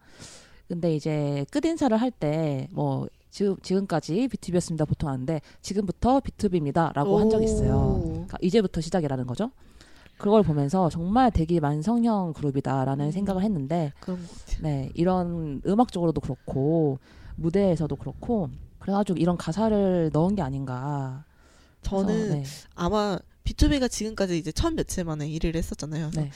근데 이제 끝인사를 할 때 뭐 지금 지금까지 비투비였습니다 보통 하는데 지금부터 비투비입니다라고 한 적이 있어요. 오. 그러니까 이제부터 시작이라는 거죠. 그걸 보면서 정말 되게 만성형 그룹이다라는 음. 생각을 했는데. 네 이런 음악적으로도 그렇고 무대에서도 그렇고 그래가지고 이런 가사를 넣은 게 아닌가. 저는 네. 아마 비투비가 지금까지 이제 천 며칠 만에 1위를 했었잖아요. 그래서 네.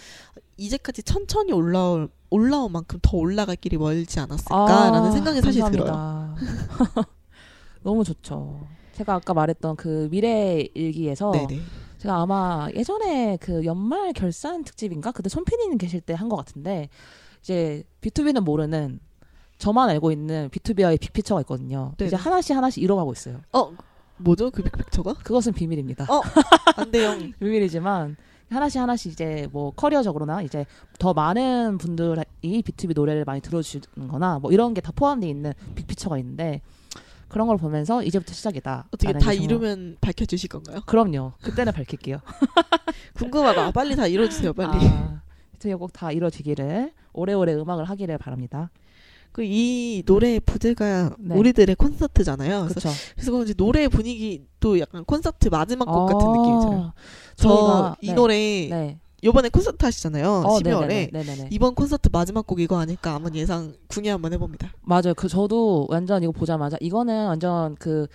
이제까지 천천히 올라올 올라온 만큼 더 올라갈 길이 멀지 않았을까라는 아, 생각이 사실 들어요. 감사합니다. <laughs> 너무 좋죠. 제가 아까 말했던 그 미래 일기에서 네네. 제가 아마 예전에 그 연말 결산 특집인가 그때 손피디님 계실 때 한 것 같은데 이제 B2B는 모르는 저만 알고 있는 B2B와의 빅피처가 있거든요. 네네. 이제 하나씩 하나씩 이뤄가고 있어요. 어 뭐죠 그 빅픽처가? 그것은 비밀입니다. 어. 안 돼요. <laughs> 비밀이지만 하나씩 하나씩 이제 뭐 커리어적으로나 이제 더 많은 분들이 B2B 노래를 많이 들어주는거나 뭐 이런 게 다 포함되어 있는 빅피처가 있는데 그런 걸 보면서 이제부터 시작이다. 어떻게 다 이루면 밝혀주실 건가요? 그럼요. 그때는 밝힐게요. <laughs> 궁금하다. 빨리 다 이뤄주세요. 빨리. 아, 비투비가 꼭다 이루어지기를 오래오래 음악을 하기를 바랍니다. 그 이 노래의 부제가 네. 우리들의 콘서트잖아요. 그래서. 그래서 그런지 노래 분위기도 약간 콘서트 마지막 곡 같은 느낌이 들어요. 저 저희가 이 네, 노래 네. 요번에 콘서트 하시잖아요. 어, 12월에. 네네네. 이번 콘서트 마지막 곡 이거 아닐까 한번 예상 궁예 한번 해봅니다. 맞아요. 그 저도 완전 이거 보자마자 이거는 완전 그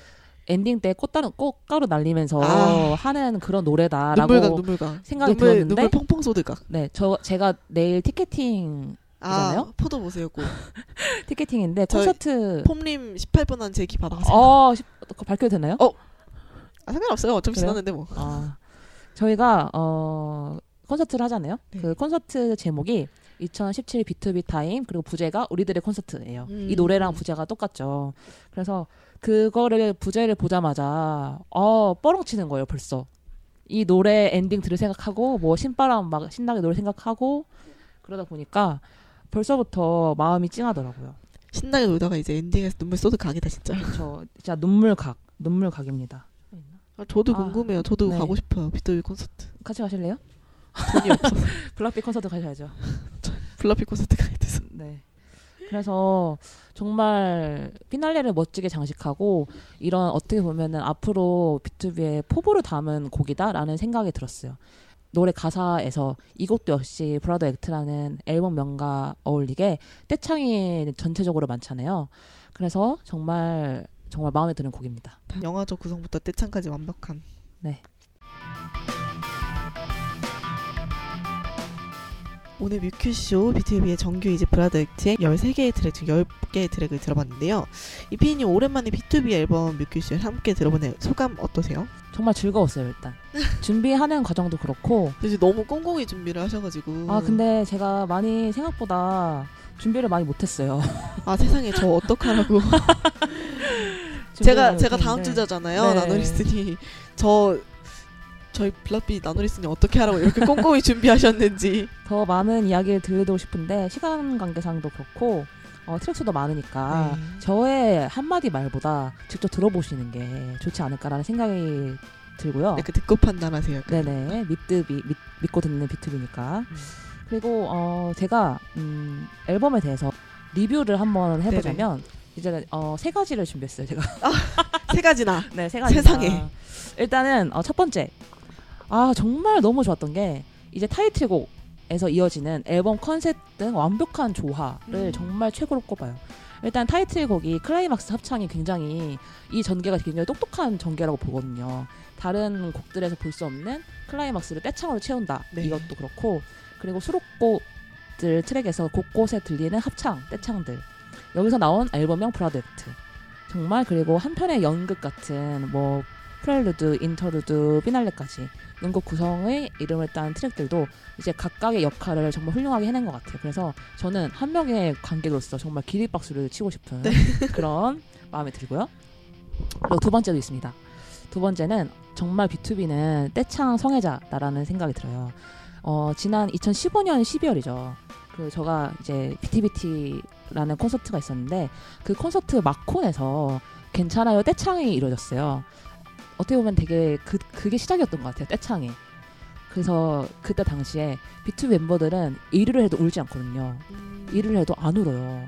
엔딩 때 꽃가루 꽃가루 날리면서 아. 하는 그런 노래다라고 눈물각 눈물각. 생각이 눈물, 들었는데 눈물 펑펑 쏟을 각. 네, 저 제가 내일 티켓팅 아? 포도 보세요. 고 <laughs> 티켓팅인데 콘서트 폼님 18번 한 제기 받아가세요. 어, 시- 밝혀도 되나요? 어. 아, 상관없어요. 어차피 그래요? 지났는데 뭐. 아, 저희가 어 콘서트를 하잖아요. 네. 그 콘서트 제목이 2017 B2B Time 그리고 부제가 우리들의 콘서트예요. 음. 이 노래랑 부제가 똑같죠. 그래서 그거를 부제를 보자마자 어 뻐렁치는 거예요 벌써. 이 노래 엔딩 들을 생각하고 뭐 신바람 막 신나게 노래 생각하고 그러다 보니까 벌써부터 마음이 찡하더라고요. 신나게 놀다가 이제 엔딩에서 눈물 쏟을 각이다 진짜. 저 진짜 눈물 각 눈물 각입니다. 아, 저도 아, 궁금해요. 저도 네. 가고 싶어요. 비투비 콘서트. 같이 가실래요? 돈이 없어서 <laughs> 블락비 콘서트 가셔야죠. <laughs> 블락비 콘서트 가야 돼서. 네. 그래서 정말 피날레를 멋지게 장식하고 이런 어떻게 보면은 앞으로 B2B의 포부를 담은 곡이다라는 생각이 들었어요. 노래 가사에서 이 곡도 역시 Brother Act라는 앨범 명과 어울리게 떼창이 전체적으로 많잖아요. 그래서 정말 정말 마음에 드는 곡입니다. 영화적 구성부터 떼창까지 완벽한. 네. 오늘 뮤큐쇼 BTOB의 정규 2집 Brother Act의 13개의 트랙 중 10개의 트랙을 들어봤는데요. 이피디님 오랜만에 B2B 앨범 뮤큐쇼에 함께 들어보는 소감 어떠세요? 정말 즐거웠어요 일단 <laughs> 준비하는 과정도 그렇고 사실 너무 꼼꼼히 준비를 하셔가지고 아 근데 제가 많이 생각보다 준비를 많이 못했어요. 아 세상에 저 어떡하라고 <laughs> <laughs> 제가 제가 다음. 주자잖아요 네. 나노리스니 저 저희 블라비 나노리스니 어떻게 하라고 이렇게 꼼꼼히 준비하셨는지 <laughs> 더 많은 이야기를 들려드리고 싶은데 시간 관계상도 그렇고 어, 트랙 수도 많으니까 네. 저의 한마디 말보다 직접 들어보시는 게 좋지 않을까라는 생각이 들고요. 이렇게 듣고 판단하세요. 네네 믿듣비 믿, 믿고 듣는 비투비니까 음. 그리고 어, 제가 음, 앨범에 대해서 리뷰를 한번 해보자면 이제 어, 세 가지를 준비했어요 제가 세 가지나 <laughs> 네, 세 가지. 세상에. 일단은 어, 첫 번째. 아 정말 너무 좋았던 게 이제 타이틀곡에서 이어지는 앨범 컨셉 등 완벽한 조화를 음. 정말 최고로 꼽아요. 일단 타이틀곡이 클라이막스 합창이 굉장히 이 전개가 굉장히 똑똑한 전개라고 보거든요. 다른 곡들에서 볼 수 없는 클라이막스를 떼창으로 채운다. 네. 이것도 그렇고 그리고 수록곡들 트랙에서 곳곳에 들리는 합창, 떼창들 여기서 나온 앨범명 Brother Act 정말 그리고 한편의 연극 같은 뭐 prelude, interlude, 피날레까지 연극 구성의 이름을 딴 트랙들도 이제 각각의 역할을 정말 훌륭하게 해낸 것 같아요. 그래서 저는 한 명의 관객으로서 정말 기립박수를 치고 싶은 <laughs> 그런 마음이 들고요. 그리고 두 번째도 있습니다. 두 번째는 정말 B2B는 떼창 성애자다라는 생각이 들어요. 어, 지난 2015년 12월이죠. 그 저가 이제 BTBT라는 콘서트가 있었는데 그 콘서트 마콘에서 괜찮아요 떼창이 이루어졌어요. 어떻게 보면 되게 그 그게 시작이었던 것 같아요 떼창이. 그래서 그때 당시에 B2B 멤버들은 일을 해도 울지 않거든요. 음, 일을 해도 안 울어요.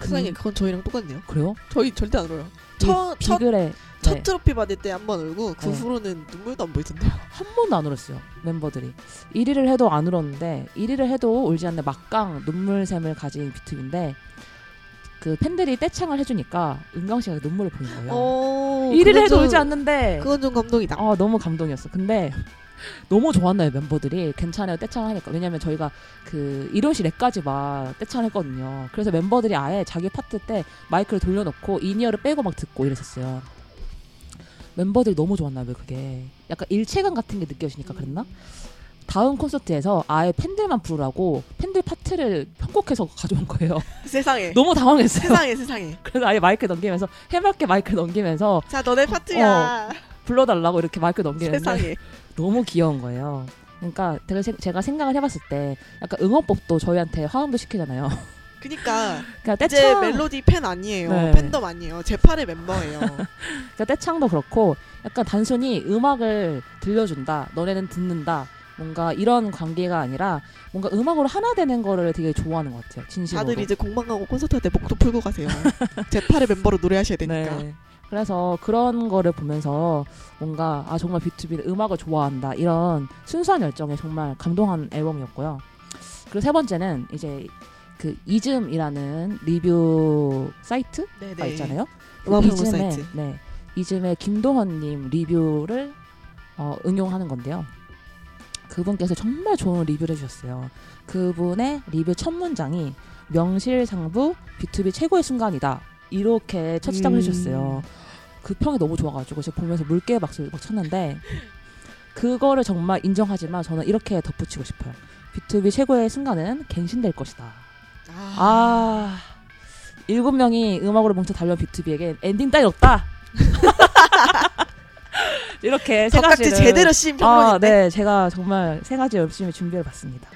세상에 그건 저희랑 똑같네요. 그래요? 저희 절대 안 울어요. 이 첫, 첫, 비글에 첫 네. 트로피 받을 때 한 번 울고 그 네. 후로는 눈물도 안 보이던데요. <laughs> 한 번도 안 울었어요 멤버들이 1위를 해도 안 울었는데 1위를 해도 울지 않는 막강 눈물샘을 가진 비투비인데 그 팬들이 떼창을 해주니까 은강 씨가 눈물을 보인 거예요. 어, 1위를 그건 해도 좀- 울지 않는데 그건 좀 감동이다. 아 너무 감동이었어. 근데 너무 좋았나요 멤버들이 괜찮아요 떼창을 하니까 왜냐면 저희가 그 일훈 씨 랩까지 막 떼창을 했거든요. 그래서 멤버들이 아예 자기 파트 때 마이크를 돌려놓고 in-ear를 빼고 막 듣고 이랬었어요. 멤버들이 너무 좋았나 봐요 그게 약간 일체감 같은 게 느껴지니까 그랬나? 다음 콘서트에서 아예 팬들만 부르라고 팬들 파트를 편곡해서 가져온 거예요. <laughs> 세상에. 너무 당황했어요. 세상에 세상에. <laughs> 그래서 아예 마이크 넘기면서 해맑게 마이크 넘기면서 자 너네 파트야. 불러달라고 이렇게 마이크 넘기는데 세상에. <laughs> 너무 귀여운 거예요. 그러니까 제가, 생- 생각을 해봤을 때 약간 응원법도 저희한테 화음도 시키잖아요. 그니까 그러니까 이제 멜로디 팬 아니에요. 네. 팬덤 아니에요. 제8의 멤버예요. 그러니까 떼창도 그렇고 약간 단순히 음악을 들려준다, 너네는 듣는다, 뭔가 이런 관계가 아니라 뭔가 음악으로 하나 되는 거를 되게 좋아하는 것 같아요. 진심으로. 다들 이제 공방 가고 콘서트 할 때 목도 풀고 가세요. <laughs> 제8의 멤버로 노래하셔야 되니까. 네. 그래서 그런 거를 보면서 뭔가 아 정말 비투비는 음악을 좋아한다 이런 순수한 열정에 정말 감동한 앨범이었고요. 그리고 세 번째는 이제 그 이즘이라는 리뷰 사이트가 네네. 있잖아요. 음악 평론 이즘에 사이트. 네 이즘의 김동헌님 리뷰를 어, 인용하는 건데요. 그분께서 정말 좋은 리뷰를 해주셨어요. 그분의 리뷰 첫 문장이 명실상부 비투비 최고의 순간이다. 이렇게 첫 시작을 음. 해주셨어요. 그 평이 너무 좋아가지고 제가 보면서 물개 박수를 막 쳤는데 그거를 정말 인정하지만 저는 이렇게 덧붙이고 싶어요. 비투비 최고의 순간은 갱신될 것이다. 아, 아 일곱 명이 음악으로 뭉쳐 달려온 비투비에게 엔딩 따위 없다. <laughs> 이렇게 세 가지를 제대로 씌인 평론인데. 아, 네, 제가 정말 세 가지 열심히 준비해 봤습니다.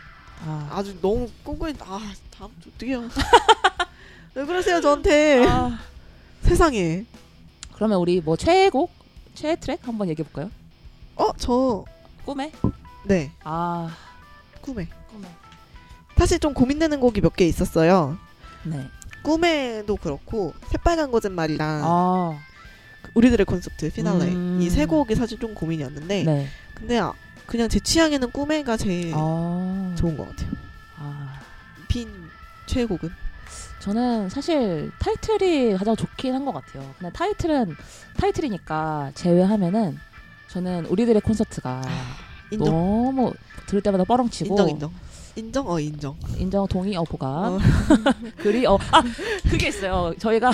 아, 아주 너무 꼼꼼히 아 다음 주 어떡해요. <laughs> 왜 그러세요 저한테. 아, 세상에. 그러면 우리 뭐 최애곡, 최애 트랙 한번 얘기해 볼까요? 어 저 꿈에? 네. 아, 꿈에. 꿈에. 사실 좀 고민되는 곡이 몇 개 있었어요. 네. 꿈에도 그렇고 새빨간 거짓말이랑 아, 우리들의 콘서트 피날레 음. 이세 곡이 사실 좀 고민이었는데 네. 근데 아, 그냥 제 취향에는 꿈에가 제일 아, 좋은 것 같아요. 아, 빈 최애곡은 저는 사실 타이틀이 가장 좋긴 한 것 같아요. 근데 타이틀은 타이틀이니까 제외하면은 저는 우리들의 콘서트가 인정 너무 들을 때마다 뻐렁치고 인정 인정 인정 어 인정 인정 동의 어 보감 어, <laughs> 그리 어아 그게 있어요. 저희가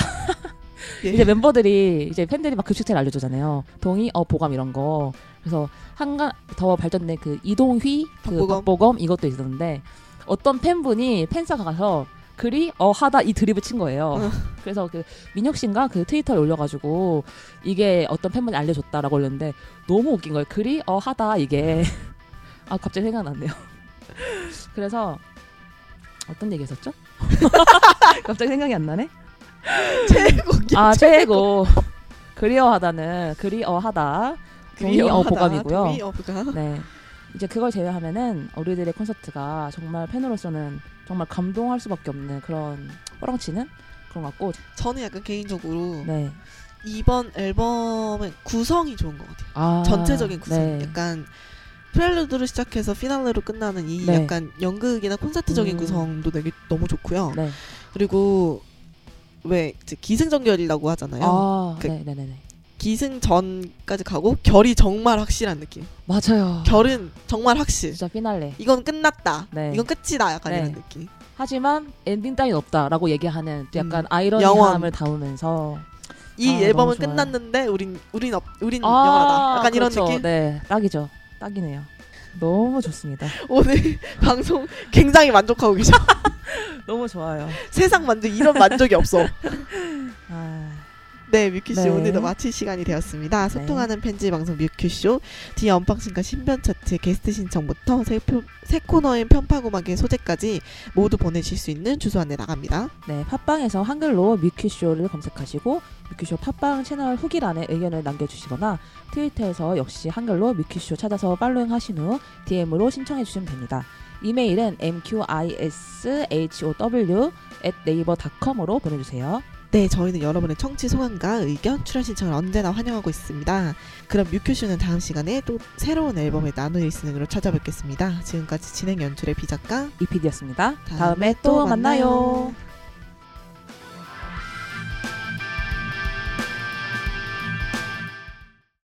예. 이제 멤버들이 이제 팬들이 막 급식체를 알려주잖아요. 동의 어 보감 이런 거. 그래서 한간 더 발전된 그 이동휘 그 박보검. 박보검 이것도 있었는데 어떤 팬분이 팬사가 가서 그리 어 하다 이 드립을 친 거예요. 어. 그래서 그 민혁 씨인가 그 트위터에 올려가지고 이게 어떤 팬분이 알려줬다라고 올렸는데 너무 웃긴 거예요. 그리 어 하다 이게 <laughs> 아 갑자기 생각났네요. <laughs> 그래서 어떤 얘기했었죠? <laughs> 갑자기 생각이 안 나네. <laughs> 아 최고 그리어하다는 그리어하다 동의 어 보감이고요. 동의 어 보감 네 이제 그걸 제외하면은 우리들의 콘서트가 정말 팬으로서는 정말 감동할 수밖에 없는 그런 뻐렁치는 그런 것 같고 저는 약간 개인적으로 네 이번 앨범의 구성이 좋은 것 같아요. 아, 전체적인 구성. 네. 약간 프렐루드로 시작해서 피날레로 끝나는 이 네. 약간 연극이나 콘서트적인 음. 구성도 되게 너무 좋고요. 네. 그리고 왜 이제 기승전결이라고 하잖아요. 아, 그- 네네네. 기승전까지 가고 결이 정말 확실한 느낌. 맞아요. 결은 정말 확실. 진짜 피날레. 이건 끝났다. 네. 이건 끝이다. 약간 네. 이런 느낌. 하지만 엔딩 따윈 없다라고 얘기하는 또 약간 음. 아이러니함을. 담으면서 이 아, 앨범은. 끝났는데 우린 우린 없 우린 영원하다. 약간 이런 그렇죠. 느낌. 네, 딱이죠. 딱이네요. 너무 좋습니다. 오늘 <laughs> 방송 굉장히 만족하고 계셔. <laughs> 너무 좋아요. 세상 만족 이런 만족이 없어. <laughs> 아, 네, 뮤큐쇼 네. 오늘도 마칠 시간이 되었습니다. 소통하는 편지 방송 뮤큐쇼 the unboxing과 신변 차트 게스트 신청부터 새, 표- 새 코너인 편파고막의 소재까지 모두 보내실 수 있는 주소 안내 나갑니다. 네, 팟빵에서 한글로 뮤큐쇼를 검색하시고 뮤큐쇼 팟빵 채널 후기란에 의견을 남겨주시거나 트위터에서 역시 한글로 뮤큐쇼 찾아서 팔로잉 하신 후 DM으로 신청해 주시면 됩니다. 이메일은 mqishow at naver.com으로 보내주세요. 네, 저희는 여러분의 청취 소감과 의견, 출연 신청을 언제나 환영하고 있습니다. 그럼 뮤큐쇼는 다음 시간에 또 새로운 앨범의 나노 리스닝으로 찾아뵙겠습니다. 지금까지 진행 연출의 비작가 이피디였습니다. 다음에 다음에 또또 만나요. 만나요.